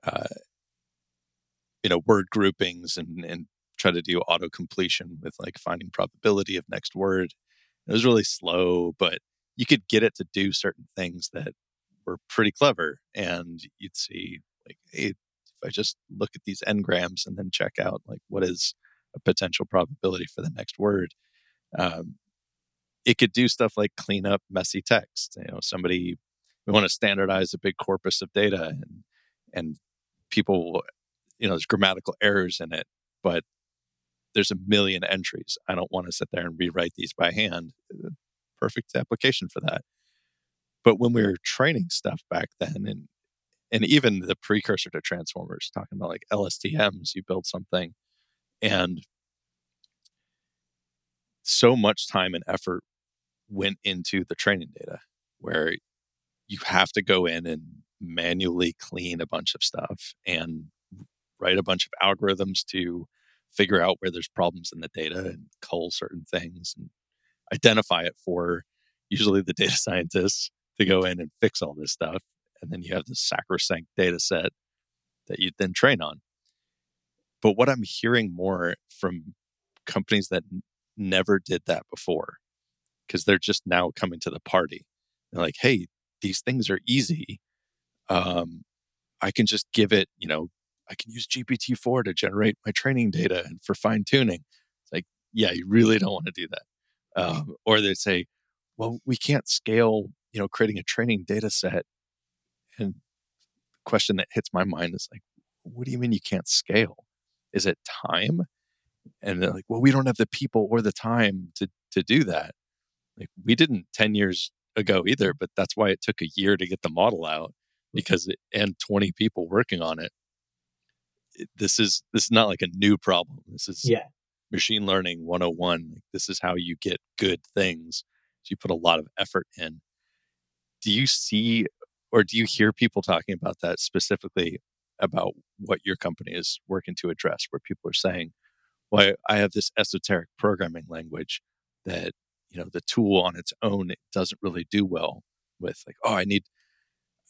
uh, you know, word groupings and and try to do auto completion with like finding probability of next word. It was really slow, but you could get it to do certain things that were pretty clever. And you'd see like, hey, if I just look at these n-grams and then check out like what is a potential probability for the next word. Um, it could do stuff like clean up messy text. You know, somebody we want to standardize a big corpus of data and and people you know there's grammatical errors in it but there's a million entries. I don't want to sit there and rewrite these by hand. Uh, perfect application for that. But when we were training stuff back then, and and even the precursor to transformers, talking about like LSTMs, you build something, and so much time and effort went into the training data, where you have to go in and manually clean a bunch of stuff and write a bunch of algorithms to figure out where there's problems in the data and cull certain things and identify it for usually the data scientists to go in and fix all this stuff. And then you have this sacrosanct data set that you then train on. But what I'm hearing more from companies that n- never did that before, because they're just now coming to the party. They're like, hey, these things are easy. Um, I can just give it, you know, I can use GPT-4 to generate my training data and for fine tuning. It's like, yeah, you really don't want to do that. Um, or they say, well, we can't scale, you know, creating a training data set. And the question that hits my mind is like, what do you mean you can't scale? Is it time? And they're like, well, we don't have the people or the time to to do that. Like we didn't 10 years ago either, but that's why it took a year to get the model out because it, and 20 people working on it this is this is not like a new problem. This is yeah. machine learning 101. This is how you get good things. So you put a lot of effort in. Do you see or do you hear people talking about that specifically about what your company is working to address where people are saying, well, I have this esoteric programming language that, you know, the tool on its own it doesn't really do well with like, oh, I need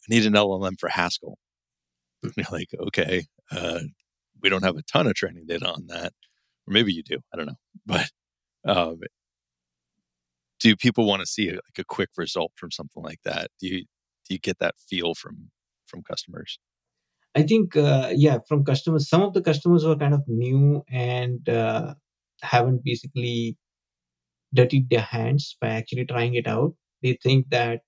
I need an LLM for Haskell. you're like, okay, uh, we don't have a ton of training data on that, or maybe you do. I don't know, but um, do people want to see a, like a quick result from something like that? Do you do you get that feel from from customers? I think, uh, yeah, from customers, some of the customers who are kind of new and uh, haven't basically dirtied their hands by actually trying it out. They think that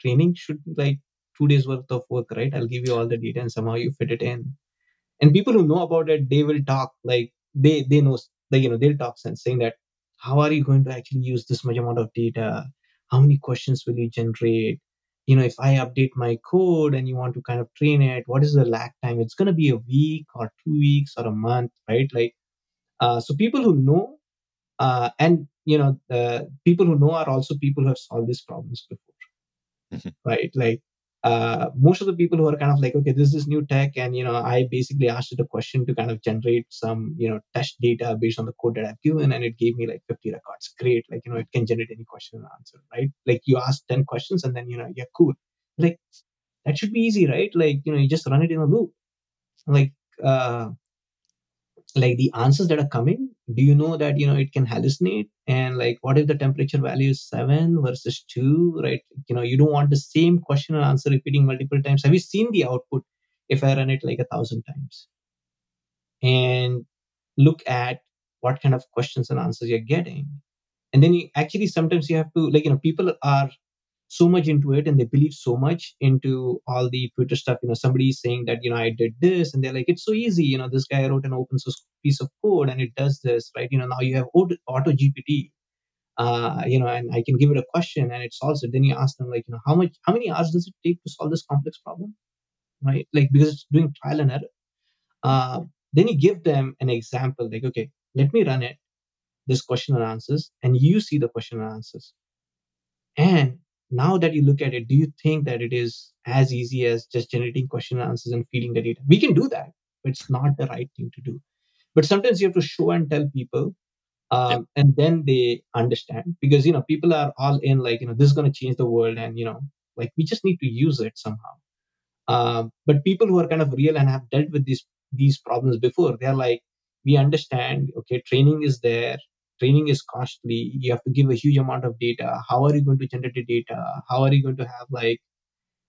training should be like two days worth of work, right? I'll give you all the data and somehow you fit it in. And people who know about it, they will talk like they they know like you know they'll talk sense saying that how are you going to actually use this much amount of data? How many questions will you generate? you know, if I update my code and you want to kind of train it, what is the lag time? It's going to be a week or two weeks or a month, right? Like, uh, so people who know, uh, and you know, the people who know are also people who have solved these problems before, mm-hmm. right? Like, uh, most of the people who are kind of like, okay, this is new tech, and you know, I basically asked it a question to kind of generate some, you know, test data based on the code that I've given, and it gave me like 50 records. Great, like you know, it can generate any question and answer, right? Like you ask 10 questions, and then you know, yeah, cool. Like that should be easy, right? Like you know, you just run it in a loop. Like uh, like the answers that are coming do you know that you know it can hallucinate? And like what if the temperature value is 7 versus 2 right? You know you don't want the same question and answer repeating multiple times. Have you seen the output if i run it like a thousand times? And look at what kind of questions and answers you're getting. And then you actually sometimes you have to like you know people are so much into it and they believe so much into all the Twitter stuff. You know, somebody saying that, you know, I did this and they're like, it's so easy. You know, this guy wrote an open source piece of code and it does this, right? You know, now you have auto, auto GPT, uh, you know, and I can give it a question and it solves it. Then you ask them like, you know, how much, how many hours does it take to solve this complex problem? Right. Like, because it's doing trial and error. Uh, then you give them an example like, okay, let me run it, this question and answers, and you see the question and answers. And now that you look at it, do you think that it is as easy as just generating question and answers and feeding the data? We can do that, but it's not the right thing to do. But sometimes you have to show and tell people, um, yeah. and then they understand because you know people are all in like you know this is going to change the world, and you know like we just need to use it somehow. Um, but people who are kind of real and have dealt with these these problems before, they're like, we understand. Okay, training is there training is costly. You have to give a huge amount of data. How are you going to generate the data? How are you going to have like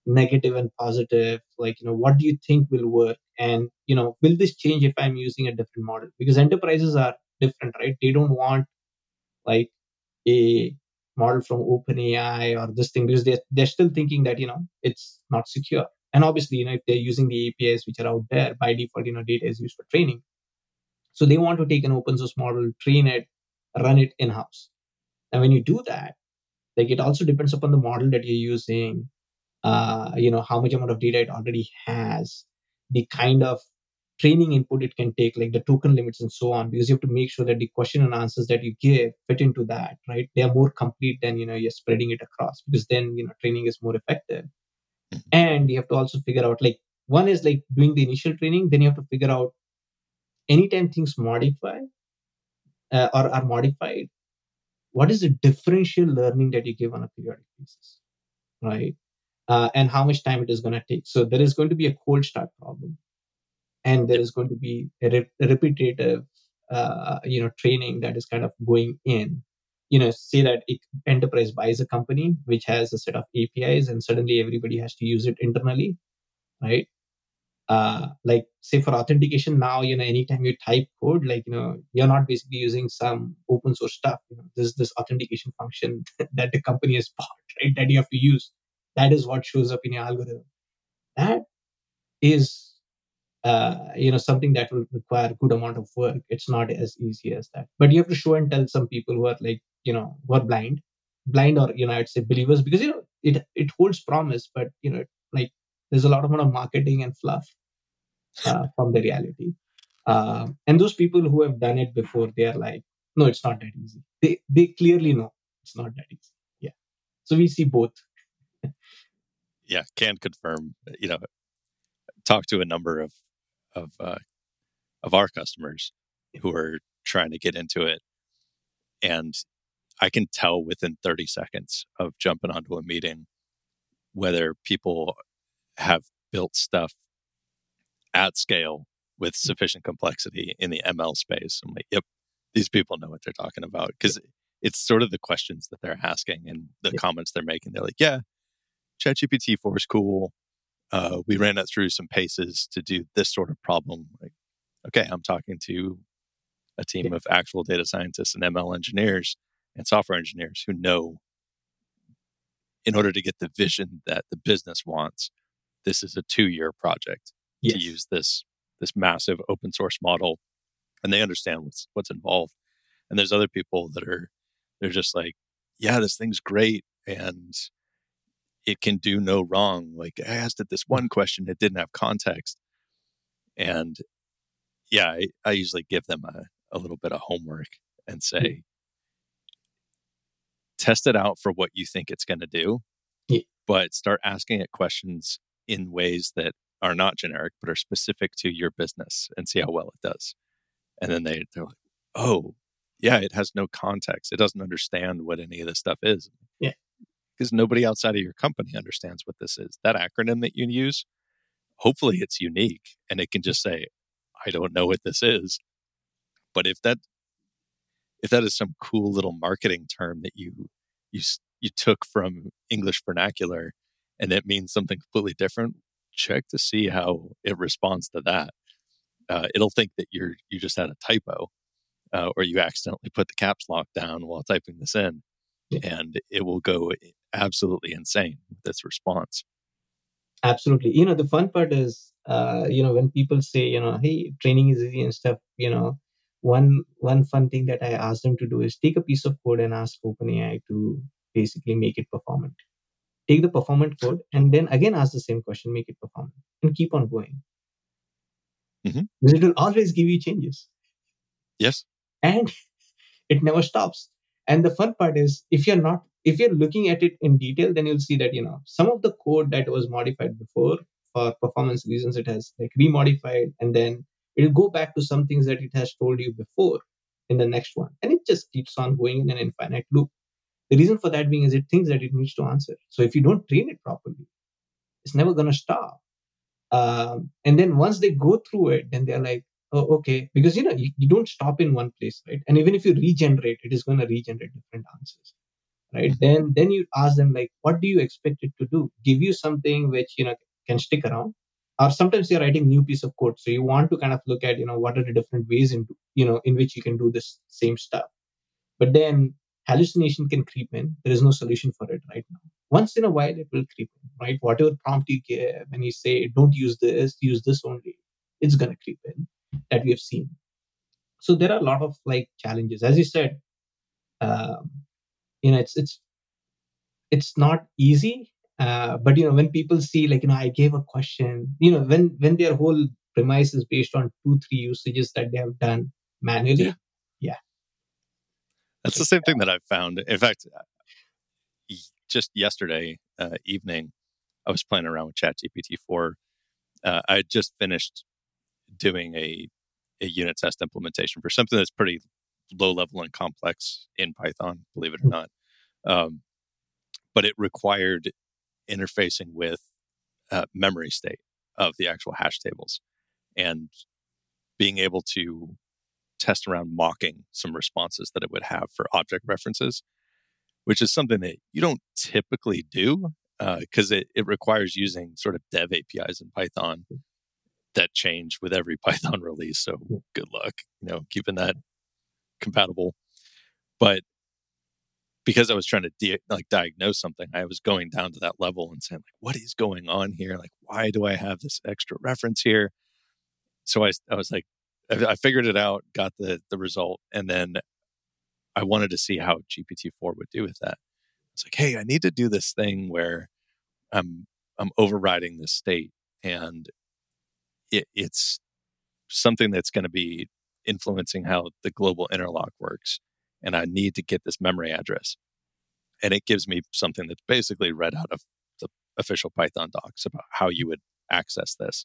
negative and positive? Like you know what do you think will work? And you know will this change if i'm using a different model? Because enterprises are different right? They don't want like a model from openai or this thing because they're, they're still thinking that you know it's not secure. And obviously you know if they're using the apis which are out there by default you know data is used for training. So they want to take an open source model train it run it in house. And when you do that, like it also depends upon the model that you're using, uh, you know, how much amount of data it already has, the kind of training input it can take, like the token limits and so on, because you have to make sure that the question and answers that you give fit into that, right? They are more complete than, you know, you're spreading it across because then, you know, training is more effective. Mm-hmm. And you have to also figure out like one is like doing the initial training, then you have to figure out anytime things modify, uh, or are modified, what is the differential learning that you give on a periodic basis, right? Uh, and how much time it is going to take. So there is going to be a cold start problem, and there is going to be a, re- a repetitive, uh, you know, training that is kind of going in. You know, say that enterprise buys a company which has a set of APIs, and suddenly everybody has to use it internally, right? Uh, like say for authentication now you know anytime you type code like you know you're not basically using some open source stuff you know this this authentication function that the company has bought right that you have to use. That is what shows up in your algorithm. That is uh, you know something that will require good amount of work. It's not as easy as that. But you have to show and tell some people who are like you know who are blind. Blind or you know i'd say believers because you know it it holds promise but you know like there's a lot of, amount of marketing and fluff uh, from the reality. Uh, and those people who have done it before, they are like, no, it's not that easy. They they clearly know it's not that easy. Yeah. So we see both. yeah, can confirm. You know, talk to a number of of uh, of our customers who are trying to get into it, and I can tell within 30 seconds of jumping onto a meeting whether people have built stuff at scale with mm. sufficient complexity in the ML space. I'm like, yep, these people know what they're talking about because it's sort of the questions that they're asking and the Yeah. comments they're making. They're like, yeah, ChatGPT 4 is cool. Uh, we ran it through some paces to do this sort of problem. Like, okay, I'm talking to a team Yeah. of actual data scientists and ML engineers and software engineers who know in order to get the vision that the business wants, this is a two year project Yes. to use this this massive open source model and they understand what's what's involved and there's other people that are they're just like yeah this thing's great and it can do no wrong like i asked it this one question it didn't have context and yeah i, I usually give them a, a little bit of homework and hmm. say test it out for what you think it's going to do Yeah. but start asking it questions in ways that are not generic but are specific to your business and see how well it does. And then they, they're like oh yeah it has no context. It doesn't understand what any of this stuff is. Yeah. because nobody outside of your company understands what this is. That acronym that you use hopefully it's unique and it can just say i don't know what this is. But if that if that is some cool little marketing term that you you you took from english vernacular and it means something completely different check to see how it responds to that. Uh, it'll think that you're you just had a typo uh, or you accidentally put the caps lock down while typing this in Yeah. and it will go absolutely insane with its response. Absolutely. You know the fun part is uh, you know when people say you know hey training is easy and stuff you know one one fun thing that i ask them to do is take a piece of code and ask openai to basically make it performant take the performant code and then again ask the same question make it performant and keep on going. Mhm. because it will always give you changes. Yes. And it never stops. And the fun part is if you're not if you're looking at it in detail then you'll see that you know some of the code that was modified before for performance reasons it has like remodified and then it'll go back to some things that it has told you before in the next one. And it just keeps on going in an infinite loop the reason for that being is it thinks that it needs to answer. So if you don't train it properly it's never going to stop. Um, and then once they go through it then they're like oh okay. Because you know you, you don't stop in one place right? And even if you regenerate it is going to regenerate different answers right? Then then you ask them like what do you expect it to do? Give you something which you know can stick around? Or sometimes you're writing new piece of code so you want to kind of look at you know what are the different ways in you know in which you can do this same stuff. But then hallucination can creep in. There is no solution for it right now. Once in a while it will creep in right? Whatever prompt you give and you say don't use this use this only it's going to creep in that we have seen. So there are a lot of like challenges. As you said um, you know it's it's it's not easy uh, but you know when people see like you know i gave a question you know when when their whole premise is based on two three usages that they have done manually Yeah. That's the same thing that I've found. In fact, just yesterday uh, evening, I was playing around with ChatGPT 4. Uh, I had just finished doing a, a unit test implementation for something that's pretty low level and complex in Python, believe it or not. Um, but it required interfacing with uh, memory state of the actual hash tables and being able to test around mocking some responses that it would have for object references, which is something that you don't typically do uh, because it, it requires using sort of dev APIs in Python mm. that change with every Python release. So good luck, you know, keeping that compatible. But because I was trying to di- like diagnose something, I was going down to that level and saying like, what is going on here? Like, why do I have this extra reference here? So I, I was like, I, figured it out, got the the result, and then I wanted to see how GPT four would do with that. It's like, hey, I need to do this thing where I'm I'm overriding this state, and it, it's something that's going to be influencing how the global interlock works, and I need to get this memory address, and it gives me something that's basically read out of the official Python docs about how you would access this.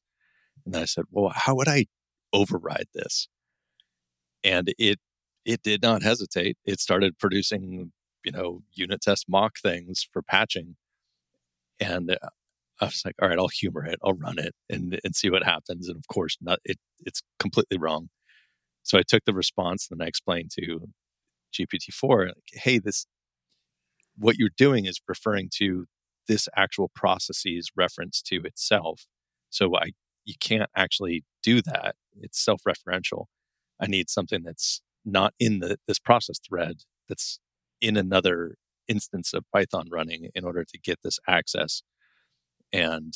And I said, well, how would I override this? And it it did not hesitate. It started producing, you know, unit test mock things for patching. And uh, I was like, all right, I'll humor it. I'll run it and, and see what happens. And of course, not it it's completely wrong. So I took the response and I explained to GPT-4, like, hey, this what you're doing is referring to this actual process's reference to itself. So I you can't actually do that. It's self-referential. I need something that's not in the this process thread that's in another instance of Python running in order to get this access. And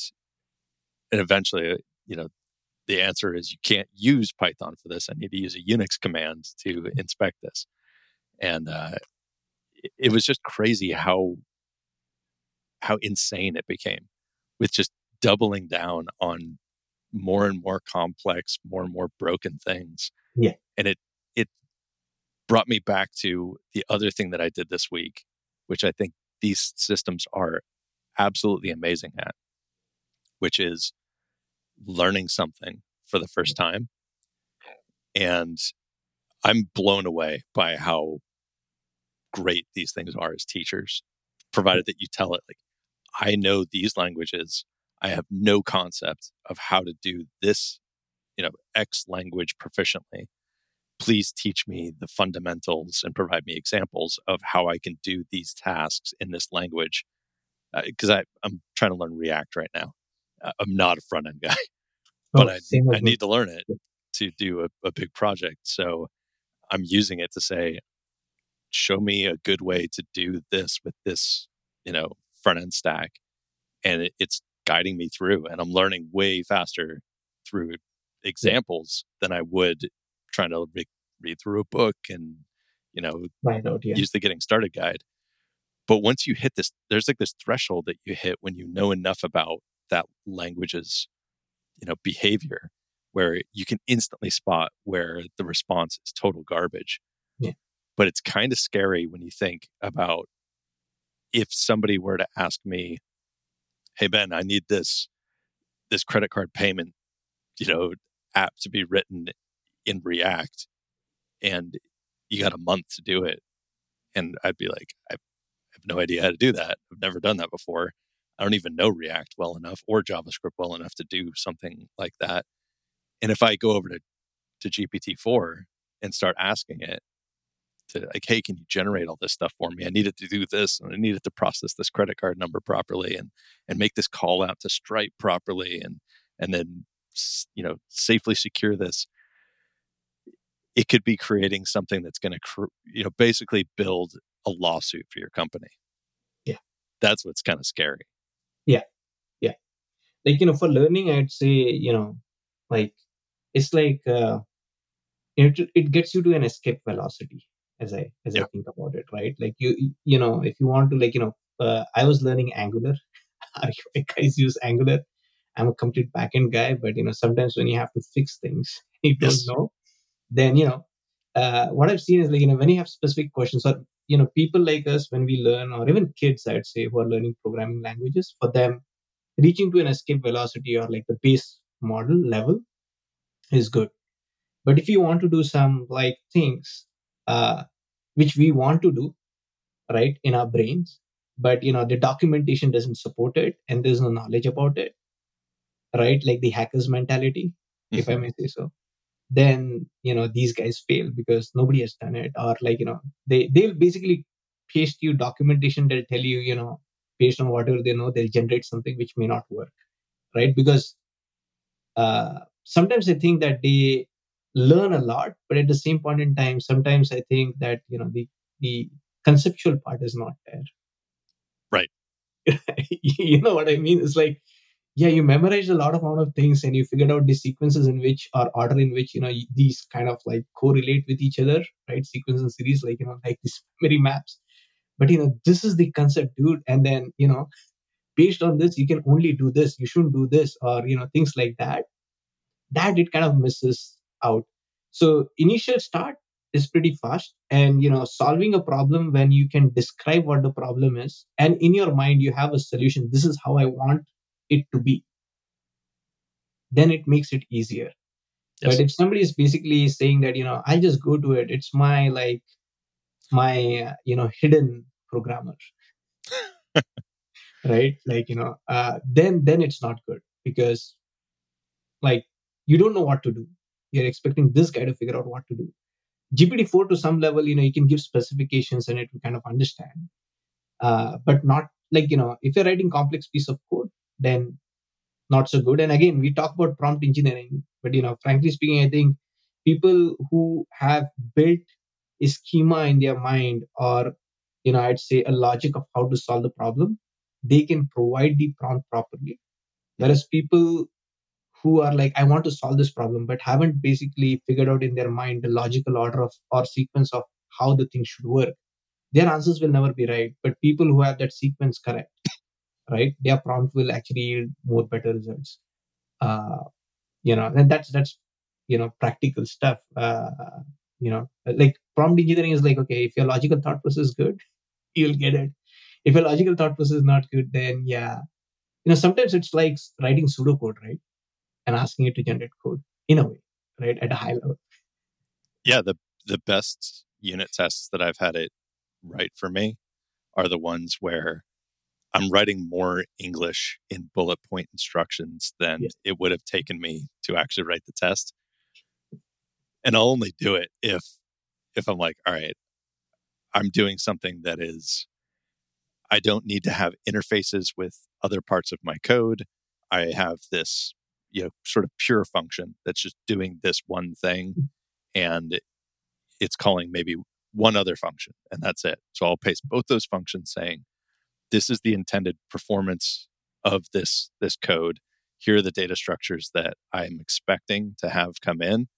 and eventually, you know, the answer is you can't use Python for this. I need to use a Unix command to inspect this. And uh, it, it was just crazy how how insane it became with just doubling down on more and more complex, more and more broken things. Yeah. And it it brought me back to the other thing that I did this week, which I think these systems are absolutely amazing at, which is learning something for the first time. And I'm blown away by how great these things are as teachers, provided that you tell it, like, I know these languages. I have no concept of how to do this, you know, X language proficiently. Please teach me the fundamentals and provide me examples of how I can do these tasks in this language. Because uh, I'm trying to learn React right now. Uh, I'm not a front end guy, but oh, I, I need to learn it to do a, a big project. So I'm using it to say, show me a good way to do this with this, you know, front end stack. And it, it's guiding me through, and I'm learning way faster through examples than I would trying to re- read through a book and, you know, yeah. Oh use the getting started guide. But once you hit this, there's like this threshold that you hit when you know enough about that language's, you know, behavior where you can instantly spot where the response is total garbage. Yeah. But it's kind of scary when you think about if somebody were to ask me, "Hey Ben, I need this this credit card payment, you know, app to be written in React and you got a month to do it." And I'd be like, I have no idea how to do that. I've never done that before. I don't even know React well enough or JavaScript well enough to do something like that. And if I go over to, to GPT-4 and start asking it to like, hey, can you generate all this stuff for me? I needed to do this and I needed to process this credit card number properly and and make this call out to Stripe properly and and then you know safely secure this. It could be creating something that's going to cr- you know basically build a lawsuit for your company. Yeah, that's what's kind of scary. Yeah, yeah. Like you know, for learning, I'd say you know, like it's like uh, it, it gets you to an escape velocity as i as yeah. i think about it right like you you know if you want to like you know uh, i was learning angular Are you guys use angular i'm a complete backend guy but you know sometimes when you have to fix things you don't know then you know uh, what i've seen is like you know when you have specific questions or you know people like us when we learn or even kids i'd say who are learning programming languages for them reaching to an escape velocity or like the base model level is good. But if you want to do some like things uh, which we want to do, right, in our brains, but you know the documentation doesn't support it and there's no knowledge about it, right? Like the hackers mentality, mm-hmm. if I mm-hmm. may say so. Then you know these guys fail because nobody has done it, or like you know they they'll basically paste you documentation that tell you you know based on whatever they know they'll generate something which may not work, right? Because uh, sometimes I think that they learn a lot, but at the same point in time, sometimes I think that you know the the conceptual part is not there. Right. you know what I mean? It's like yeah, you memorized a lot of amount of things and you figured out the sequences in which or order in which you know these kind of like correlate with each other, right? Sequence and series, like you know, like these memory maps. But you know, this is the concept, dude. And then you know, based on this, you can only do this. You shouldn't do this, or you know, things like that that it kind of misses out. So initial start is pretty fast and you know solving a problem when you can describe what the problem is and in your mind you have a solution. This is how i want it to be. Then it makes it easier. Yes. but if somebody is basically saying that you know i just go to it. It's my like my uh, you know hidden programmer. Right? Like you know uh, then then it's not good because like you don't know what to do you're expecting this guy to figure out what to do GPT-4 to some level, you know, you can give specifications and it will kind of understand. Uh, but not like, you know, if you're writing complex piece of code, then not so good. And again, we talk about prompt engineering, but you know, frankly speaking, I think people who have built a schema in their mind or you know, I'd say a logic of how to solve the problem, they can provide the prompt properly. Whereas people who are like, I want to solve this problem, but haven't basically figured out in their mind the logical order of or sequence of how the thing should work, their answers will never be right. But people who have that sequence correct, right, their prompt will actually yield more better results. Uh, you know, and that's that's you know practical stuff. Uh, you know, like prompt engineering is like, okay, if your logical thought process is good, you'll get it. If your logical thought process is not good, then yeah, you know, sometimes it's like writing pseudocode, right? And asking it to generate code in a way, right? At a high level. Yeah, the the best unit tests that I've had it write for me are the ones where I'm writing more English in bullet point instructions than yes. it would have taken me to actually write the test. And I'll only do it if if I'm like, all right, I'm doing something that is I don't need to have interfaces with other parts of my code. I have this, you know, sort of pure function that's just doing this one thing mm. and it's calling maybe one other function and that's it. So I'll paste both those functions saying this is the intended performance of this this code. Here are the data structures that I'm expecting to have come in.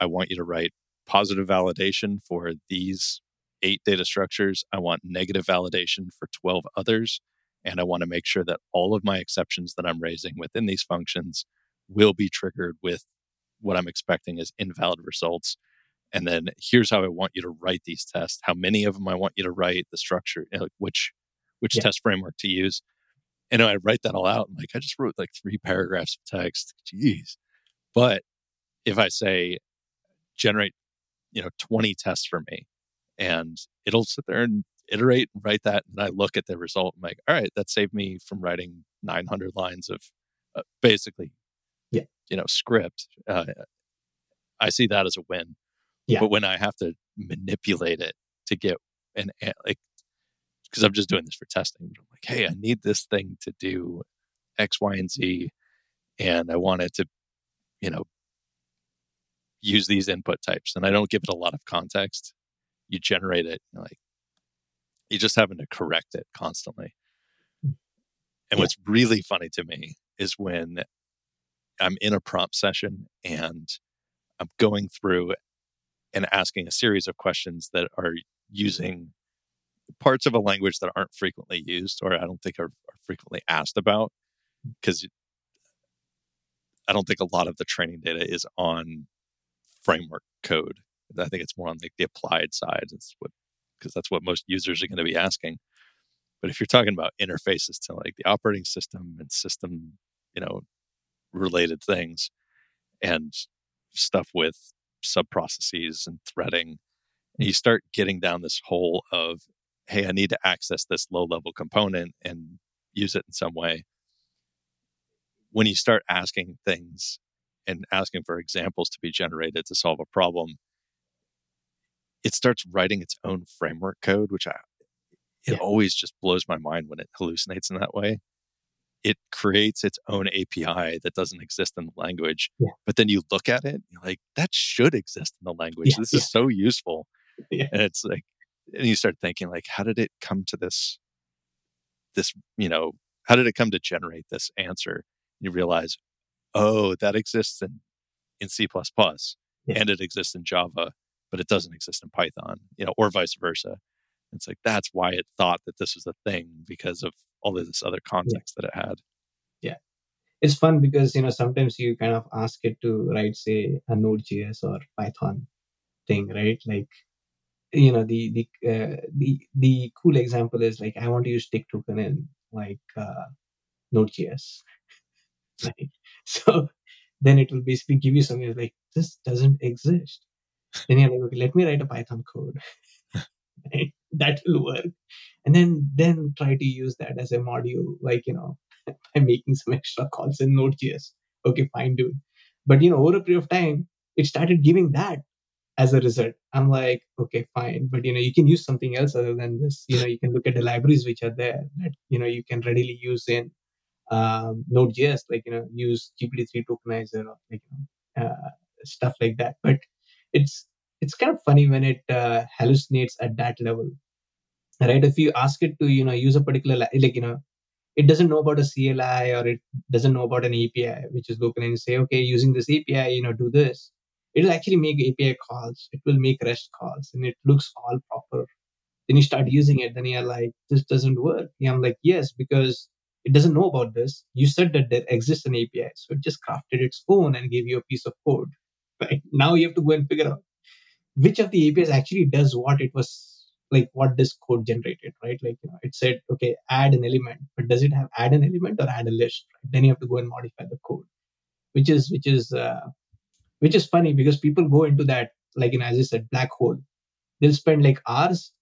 I want you to write positive validation for these eight data structures. I want negative validation for 12 others. And I want to make sure that all of my exceptions that I'm raising within these functions will be triggered with what I'm expecting as invalid results. And then here's how I want you to write these tests, how many of them I want you to write, the structure, which which yeah. test framework to use. And I write that all out. And like, I just wrote like three paragraphs of text. Jeez. But if I say generate, you know, 20 tests for me, and it'll sit there and iterate and write that. And I look at the result. I'm like, all right, that saved me from writing 900 lines of uh, basically, you know, script. Uh, I see that as a win. Yeah. But when I have to manipulate it to get an like, because I'm just doing this for testing. I'm like, hey, I need this thing to do X, Y, and Z, and I want it to, you know, use these input types, and I don't give it a lot of context you generate it like you're just having to correct it constantly and yeah. what's really funny to me is when i'm in a prompt session and i'm going through and asking a series of questions that are mm-hmm. using parts of a language that aren't frequently used or i don't think are, are frequently asked about because i don't think a lot of the training data is on framework code I think it's more on like the applied side. It's what because that's what most users are going to be asking. But if you're talking about interfaces to like the operating system and system, you know, related things and stuff with sub processes and threading, and you start getting down this hole of, hey, I need to access this low level component and use it in some way. When you start asking things and asking for examples to be generated to solve a problem, it starts writing its own framework code, which I it yeah. always just blows my mind when it hallucinates in that way. It creates its own API that doesn't exist in the language. Yeah. But then you look at it, you're like, that should exist in the language. Yeah, this is so useful. And it's like, and you start thinking, like, how did it come to this? This, you know, how did it come to generate this answer? You realize, oh, that exists in in C and it exists in Java but it doesn't exist in Python, you know, or vice versa. It's like that's why it thought that this was a thing because of all of this other context yeah. that it had. Yeah. It's fun because, you know, sometimes you kind of ask it to write, say, a Node.js or Python thing, right? Like, you know, the the uh, the the cool example is like I want to use tiktoken in like uh, Node.js. right? So then it will basically give you something like this doesn't exist then you're like, okay, let me write a Python code. right? That will work. And then then try to use that as a module, like, you know, by making some extra calls in Node.js. Okay, fine, dude. But you know, over a period of time, it started giving that as a result. I'm like, okay, fine, but you know, you can use something else other than this. You know, you can look at the libraries which are there that you know you can readily use in um, Node.js, like you know, use GPT-3 tokenizer or like you know, uh, stuff like that. But it's it's kind of funny when it uh, hallucinates at that level, right? If you ask it to you know use a particular like you know it doesn't know about a CLI or it doesn't know about an API, which is local, and say, okay, using this API, you know, do this. It'll actually make API calls. It will make REST calls, and it looks all proper. Then you start using it, then you're like, this doesn't work. Yeah, I'm like, yes, because it doesn't know about this. You said that there exists an API, so it just crafted its own and gave you a piece of code. Right now, you have to go and figure out which of the APIs actually does what it was like what this code generated, right? Like you know, it said, okay, add an element, but does it have add an element or add a list? Right? Then you have to go and modify the code, which is which is uh, which is funny because people go into that like you know, as I said, black hole. They'll spend like hours.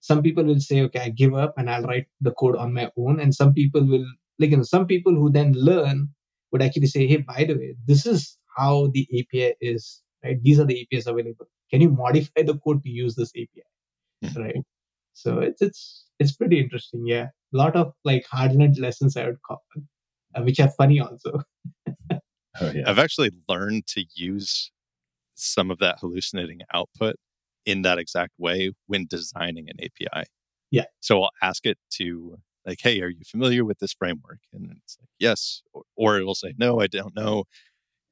Some people will say, okay, I give up and I'll write the code on my own, and some people will like you know, some people who then learn would actually say, hey, by the way, this is how the API is, right? These are the APIs available. Can you modify the code to use this API? Right? So it's it's it's pretty interesting. Yeah, a lot of like hard-learned lessons I would call, uh, which are funny also. oh, yeah. I've actually learned to use some of that hallucinating output in that exact way when designing an API. Yeah. So I'll ask it to like, "Hey, are you familiar with this framework?" And it's like, "Yes," or, or it will say, "No, I don't know,"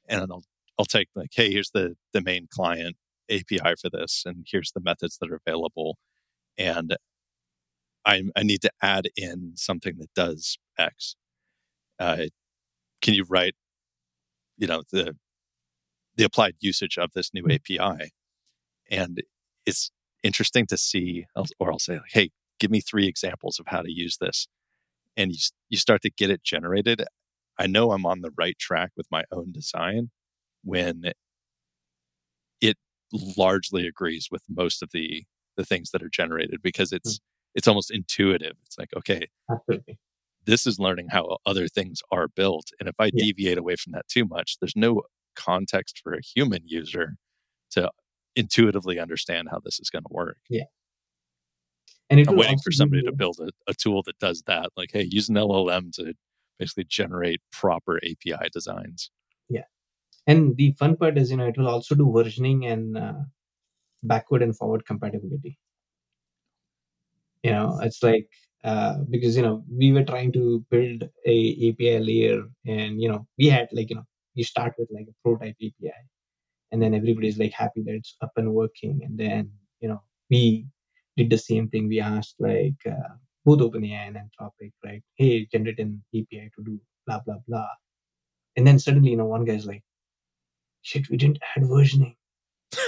and I'll I'll take like, "Hey, here's the the main client API for this, and here's the methods that are available. And I, I need to add in something that does X. Uh, can you write, you know, the the applied usage of this new mm-hmm. API? And it's interesting to see, or I'll say, like, hey, give me three examples of how to use this. And you, you start to get it generated. I know I'm on the right track with my own design when largely agrees with most of the the things that are generated because hmm. it's mm-hmm. it's almost intuitive. It's like, okay, Absolutely. this is learning how other things are built. And if I yeah. deviate away from that too much, there's no context for a human user to intuitively understand how this is going to work. Yeah. And I'm waiting for somebody to build a, a tool that does that. Like, hey, use an LLM to basically generate proper API designs. And the fun part is you know it will also do versioning and uh, backward and forward compatibility you know it's like uh, because you know we were trying to build a api layer and you know we had like you know you start with like a prototype api and then everybody's like happy that it's up and working and then you know we did the same thing we asked like uh, both OpenAI and Anthropic, right? Hey, generate an API to do blah blah blah. And then suddenly, you know, one guy's like, shit, we didn't add versioning.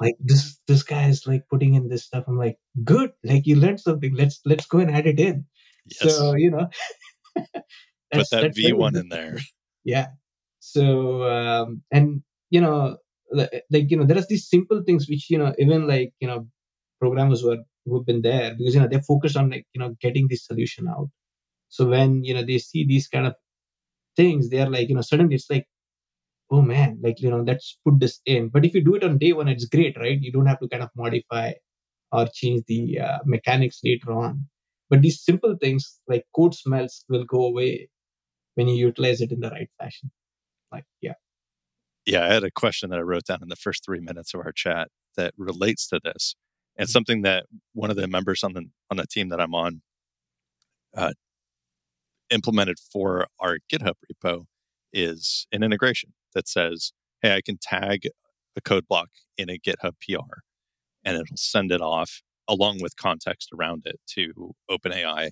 like this this guy is like putting in this stuff. I'm like, good, like you learned something. Let's let's go and add it in. Yes. So, you know. Put that V one in there. Yeah. So um and you know like you know there are these simple things which you know even like you know programmers were who've been there because you know they're focused on like you know getting this solution out so when you know they see these kind of things they're like you know suddenly it's like oh man, like, you know, let's put this in. But if you do it on day one, it's great, right? You don't have to kind of modify or change the uh, mechanics later on. But these simple things like code smells will go away when you utilize it in the right fashion. Like, yeah. Yeah, I had a question that I wrote down in the first three minutes of our chat that relates to this. And mm-hmm. something that one of the members on the on the team that I'm on uh, implemented for our GitHub repo is an integration that says, hey, I can tag a code block in a GitHub PR and it'll send it off along with context around it to OpenAI.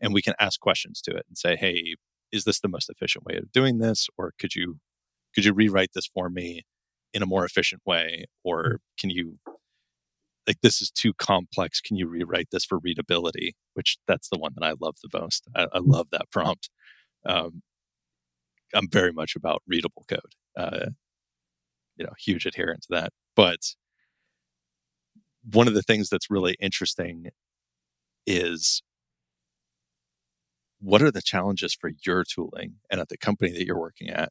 And we can ask questions to it and say, hey, is this the most efficient way of doing this? Or could you could you rewrite this for me in a more efficient way? Or can you like this is too complex. Can you rewrite this for readability? Which that's the one that I love the most. I, I love that prompt. Um, I'm very much about readable code. Uh, you know, huge adherent to that. But one of the things that's really interesting is what are the challenges for your tooling and at the company that you're working at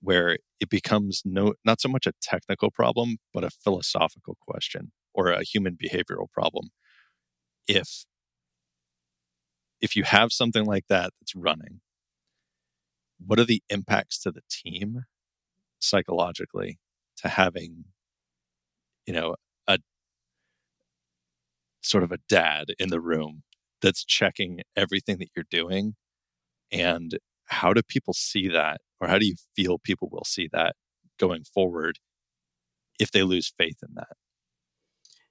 where it becomes no not so much a technical problem but a philosophical question or a human behavioral problem if if you have something like that that's running what are the impacts to the team psychologically to having you know a sort of a dad in the room that's checking everything that you're doing? And how do people see that or how do you feel people will see that going forward if they lose faith in that?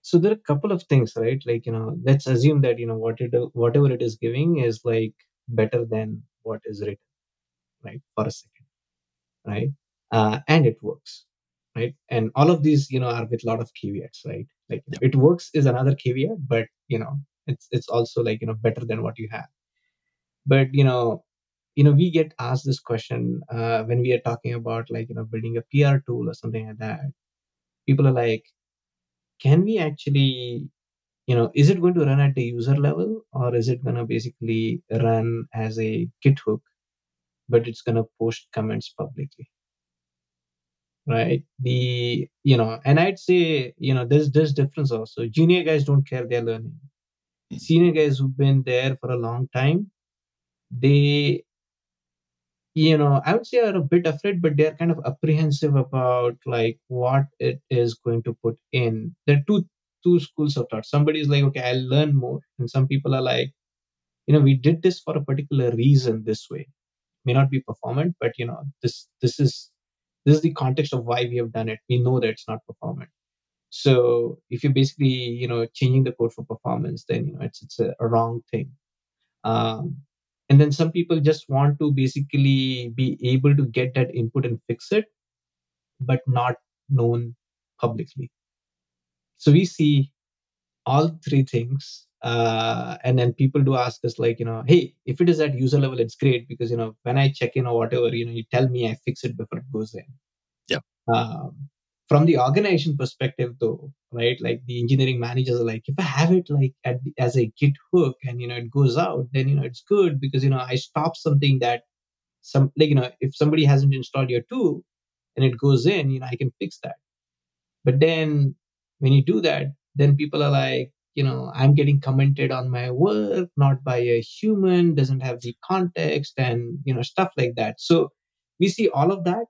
So there are a couple of things right? Like you know let's assume that you know what it whatever it is giving is like better than what is written right for a second right? Uh, and it works right? And all of these you know are with a lot of caveats right? Like yeah. it works is another caveat but you know it's it's also like you know better than what you have. But you know you know we get asked this question uh, when we are talking about like you know building a pr tool or something like that people are like can we actually you know is it going to run at the user level or is it going to basically run as a git hook but it's going to post comments publicly. Right? The you know and i'd say you know there's there's difference also. Junior guys don't care they're learning. Hmm. senior guys who've been there for a long time they you know i would say are a bit afraid but they're kind of apprehensive about like what it is going to put in. There are two two schools of thought. Somebody is like okay i'll learn more. And some people are like you know we did this for a particular reason this way may not be performant but you know this this is this is the context of why we have done it. We know that it's not performant. So if you're basically you know changing the code for performance then you know it's it's a, a wrong thing. Um, and then some people just want to basically be able to get that input and fix it but not known publicly. So we see all three things uh, and then people do ask us like you know hey if it is at user level it's great because you know when i check in or whatever you know you tell me i fix it before it goes in. Yeah. Um, from the organization perspective though right like the engineering managers are like if i have it like at, as a git hook and you know it goes out then you know it's good because you know i stop something that some like you know if somebody hasn't installed your tool and it goes in you know i can fix that. But then when you do that then people are like you know i'm getting commented on my work not by a human doesn't have the context and you know stuff like that. So we see all of that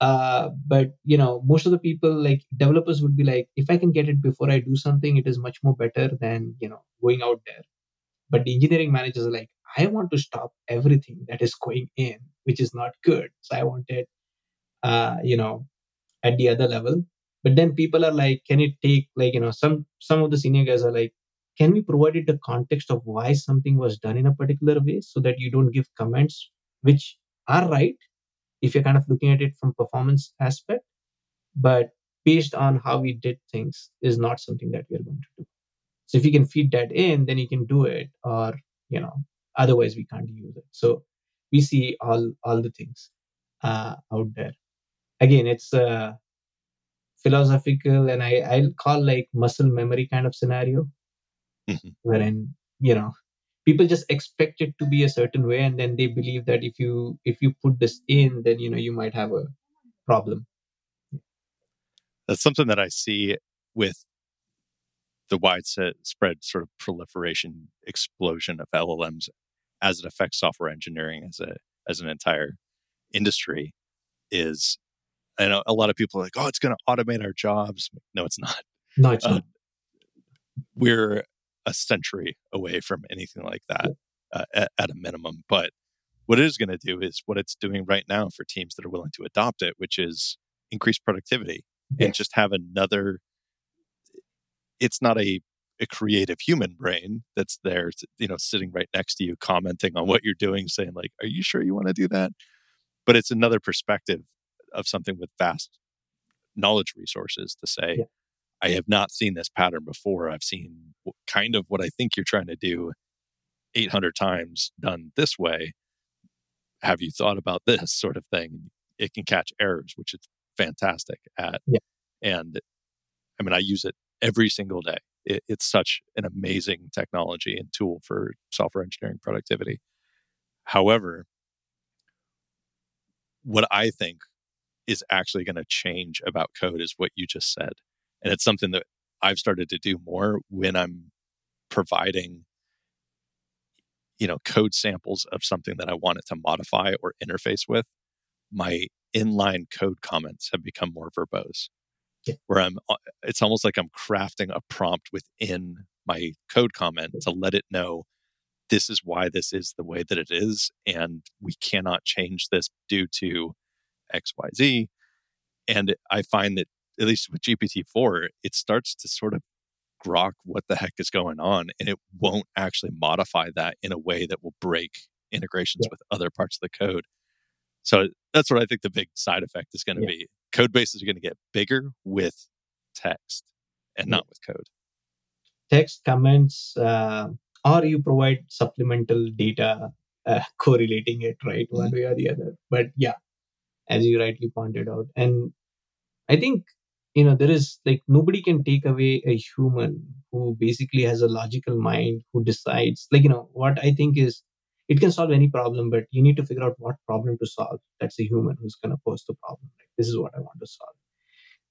uh, but you know most of the people like developers would be like if i can get it before i do something it is much more better than you know going out there. But the engineering managers are like i want to stop everything that is going in which is not good. So i want it uh, you know at the other level but then people are like can it take like you know some some of the senior guys are like can we provide it the context of why something was done in a particular way so that you don't give comments which are right if you're kind of looking at it from performance aspect but based on how we did things is not something that we're going to do. So if you can feed that in then you can do it or you know otherwise we can't use it. So we see all all the things uh, out there. Again it's uh, philosophical and i i'll call like muscle memory kind of scenario mm-hmm. wherein you know people just expect it to be a certain way and then they believe that if you if you put this in then you know you might have a problem that's something that i see with the widespread sort of proliferation explosion of llms as it affects software engineering as a as an entire industry is I know a lot of people are like, oh, it's going to automate our jobs. No, it's not. No, it's uh, not. We're a century away from anything like that uh, at, at, a minimum. But what it is going to do is what it's doing right now for teams that are willing to adopt it, which is increase productivity and just have another. It's not a a creative human brain that's there, you know, sitting right next to you, commenting on what you're doing, saying like, "Are you sure you want to do that?" But it's another perspective of something with vast knowledge resources to say, yeah. I have not seen this pattern before. I've seen kind of what I think you're trying to do 800 times done this way. Have you thought about this sort of thing? It can catch errors, which it's fantastic at. Yeah. And I mean, I use it every single day. It, it's such an amazing technology and tool for software engineering productivity. However, what I think is actually going to change about code is what you just said. And it's something that I've started to do more when I'm providing you know code samples of something that I wanted to modify or interface with. My inline code comments have become more verbose. Yeah. Where I'm uh, it's almost like I'm crafting a prompt within my code comment to let it know this is why this is the way that it is and we cannot change this due to xyz and i find that at least with GPT-4, it starts to sort of grok what the heck is going on, and it won't actually modify that in a way that will break integrations yeah. with other parts of the code. So that's what I think the big side effect is going to yeah. be. Code bases are going to get bigger with text and yeah. not with code. Text comments, uh, or you provide supplemental data uh, correlating it, right, one mm-hmm. way or the other. But yeah, as you rightly pointed out, and I think you know there is like nobody can take away a human who basically has a logical mind who decides like you know what i think is it can solve any problem but you need to figure out what problem to solve. That's a human who's going to pose the problem. Like this is what i want to solve.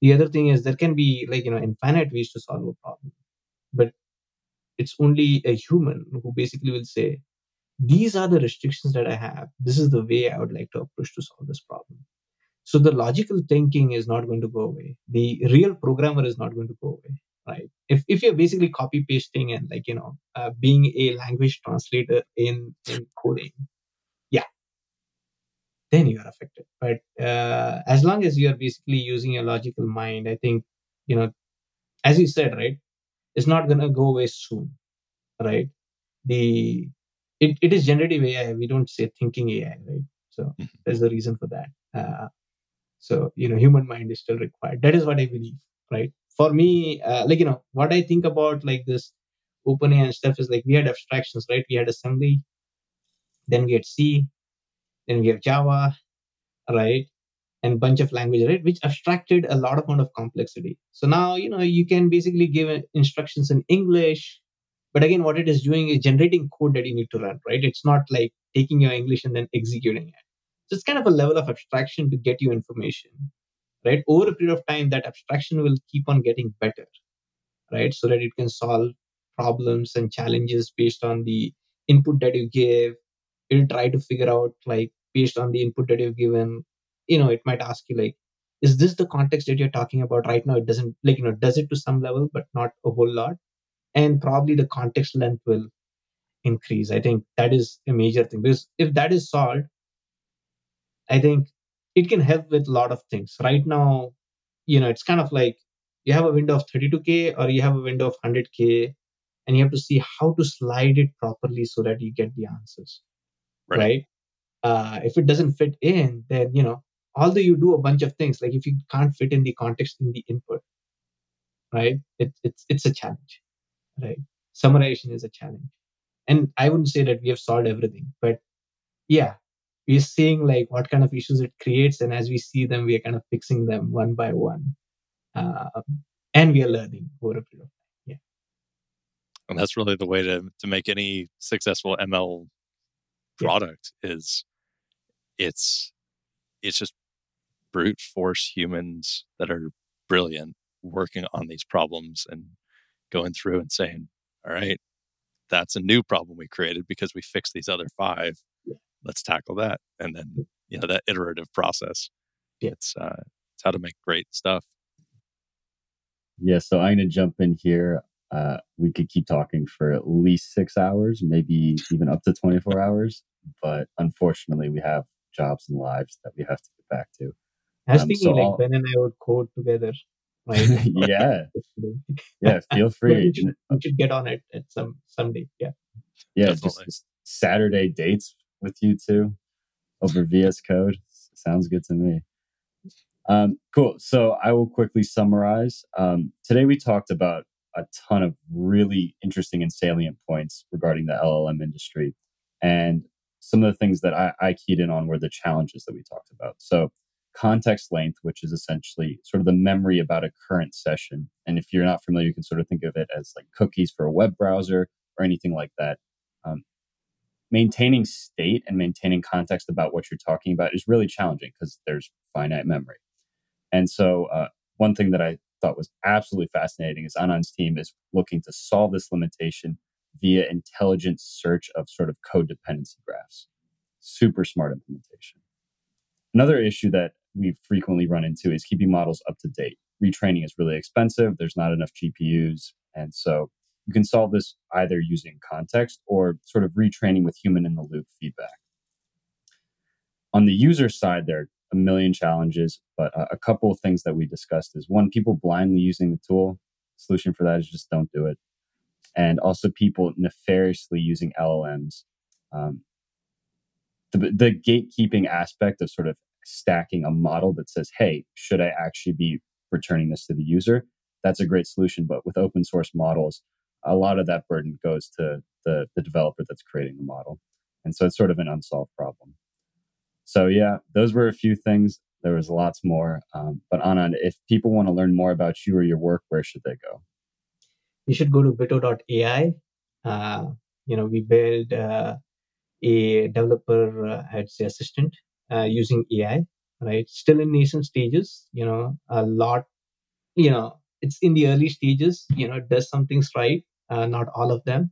The other thing is there can be like you know infinite ways to solve a problem but it's only a human who basically will say these are the restrictions that i have this is the way i would like to approach to solve this problem so the logical thinking is not going to go away. The real programmer is not going to go away, right? If if you're basically copy pasting and like you know uh, being a language translator in in coding, yeah, then you are affected. But uh, as long as you are basically using a logical mind, I think you know, as you said, right, it's not gonna go away soon, right? The it, it is generative AI. We don't say thinking AI, right? So mm-hmm. there's a reason for that. Uh, so, you know, human mind is still required. That is what I believe, right? For me, uh, like, you know, what I think about like this OpenAI and stuff is like we had abstractions, right? We had assembly, then we had C, then we have Java, right? And bunch of languages, right? Which abstracted a lot of amount of complexity. So now, you know, you can basically give instructions in English, but again, what it is doing is generating code that you need to run, right? It's not like taking your English and then executing it. So it's kind of a level of abstraction to get you information, right? Over a period of time, that abstraction will keep on getting better, right? So that it can solve problems and challenges based on the input that you give. It'll try to figure out, like, based on the input that you've given, you know, it might ask you, like, is this the context that you're talking about right now? It doesn't, like, you know, does it to some level, but not a whole lot. And probably the context length will increase. I think that is a major thing because if that is solved, I think it can help with a lot of things. Right now, you know, it's kind of like you have a window of 32K or you have a window of 100K, and you have to see how to slide it properly so that you get the answers. Right. right? Uh, if it doesn't fit in, then, you know, although you do a bunch of things, like if you can't fit in the context in the input, right? It, it's, it's a challenge, right? Summarization is a challenge. And I wouldn't say that we have solved everything, but yeah, we're seeing like what kind of issues it creates and as we see them we are kind of fixing them one by one uh, and we are learning over a period of time yeah and that's really the way to, to make any successful ml product yeah. is it's it's just brute force humans that are brilliant working on these problems and going through and saying all right that's a new problem we created because we fixed these other five. Let's tackle that. And then you know that iterative process yeah. it's uh it's how to make great stuff. Yeah so i'm gonna jump in here. Uh we could keep talking for at least six hours maybe even up to 24 hours but unfortunately we have jobs and lives that we have to get back to. I was um, thinking so like I'll... ben and i would code together right? yeah yeah feel free we should, we should, get on it at some someday yeah yeah Definitely. just saturday dates with you two over VS Code. Sounds good to me. Um, cool. So I will quickly summarize. Um, today we talked about a ton of really interesting and salient points regarding the LLM industry. And some of the things that I, I keyed in on were the challenges that we talked about. So, context length, which is essentially sort of the memory about a current session. And if you're not familiar, you can sort of think of it as like cookies for a web browser or anything like that. Um, maintaining state and maintaining context about what you're talking about is really challenging because there's finite memory. And so, uh, one thing that I thought was absolutely fascinating is Anand's team is looking to solve this limitation via intelligent search of sort of code dependency graphs. Super smart implementation. Another issue that we frequently run into is keeping models up to date. Retraining is really expensive, there's not enough GPUs. And so you can solve this either using context or sort of retraining with human in the loop feedback. On the user side, there are a million challenges, but a couple of things that we discussed is one, people blindly using the tool. Solution for that is just don't do it. And also people nefariously using LLMs. Um, the, the gatekeeping aspect of sort of stacking a model that says, hey, should I actually be returning this to the user? That's a great solution. But with open source models, a lot of that burden goes to the, the developer that's creating the model. And so it's sort of an unsolved problem. So, yeah, those were a few things. There was lots more. Um, but Anand, if people want to learn more about you or your work, where should they go? You should go to bito.ai. Uh, you know, we build uh, a developer, uh, I'd say, assistant using AI, right? Still in nascent stages, you know, a lot, you know, it's in the early stages, you know, it does some things right, uh, not all of them.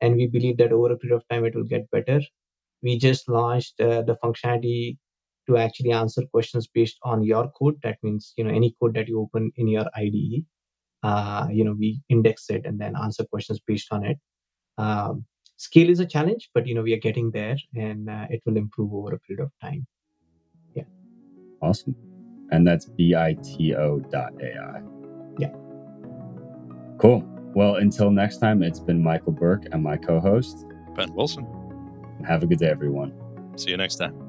And we believe that over a period of time, it will get better. We just launched uh, the functionality to actually answer questions based on your code. That means, you know, any code that you open in your IDE, uh, you know, we index it and then answer questions based on it. Um, scale is a challenge, but you know, we are getting there, and uh, it will improve over a period of time. Yeah. Awesome. And that's bito dot AI. Yeah. Cool. Well, until next time, it's been Michael Berk and my co host, Ben Wilson. Have a good day, everyone. See you next time.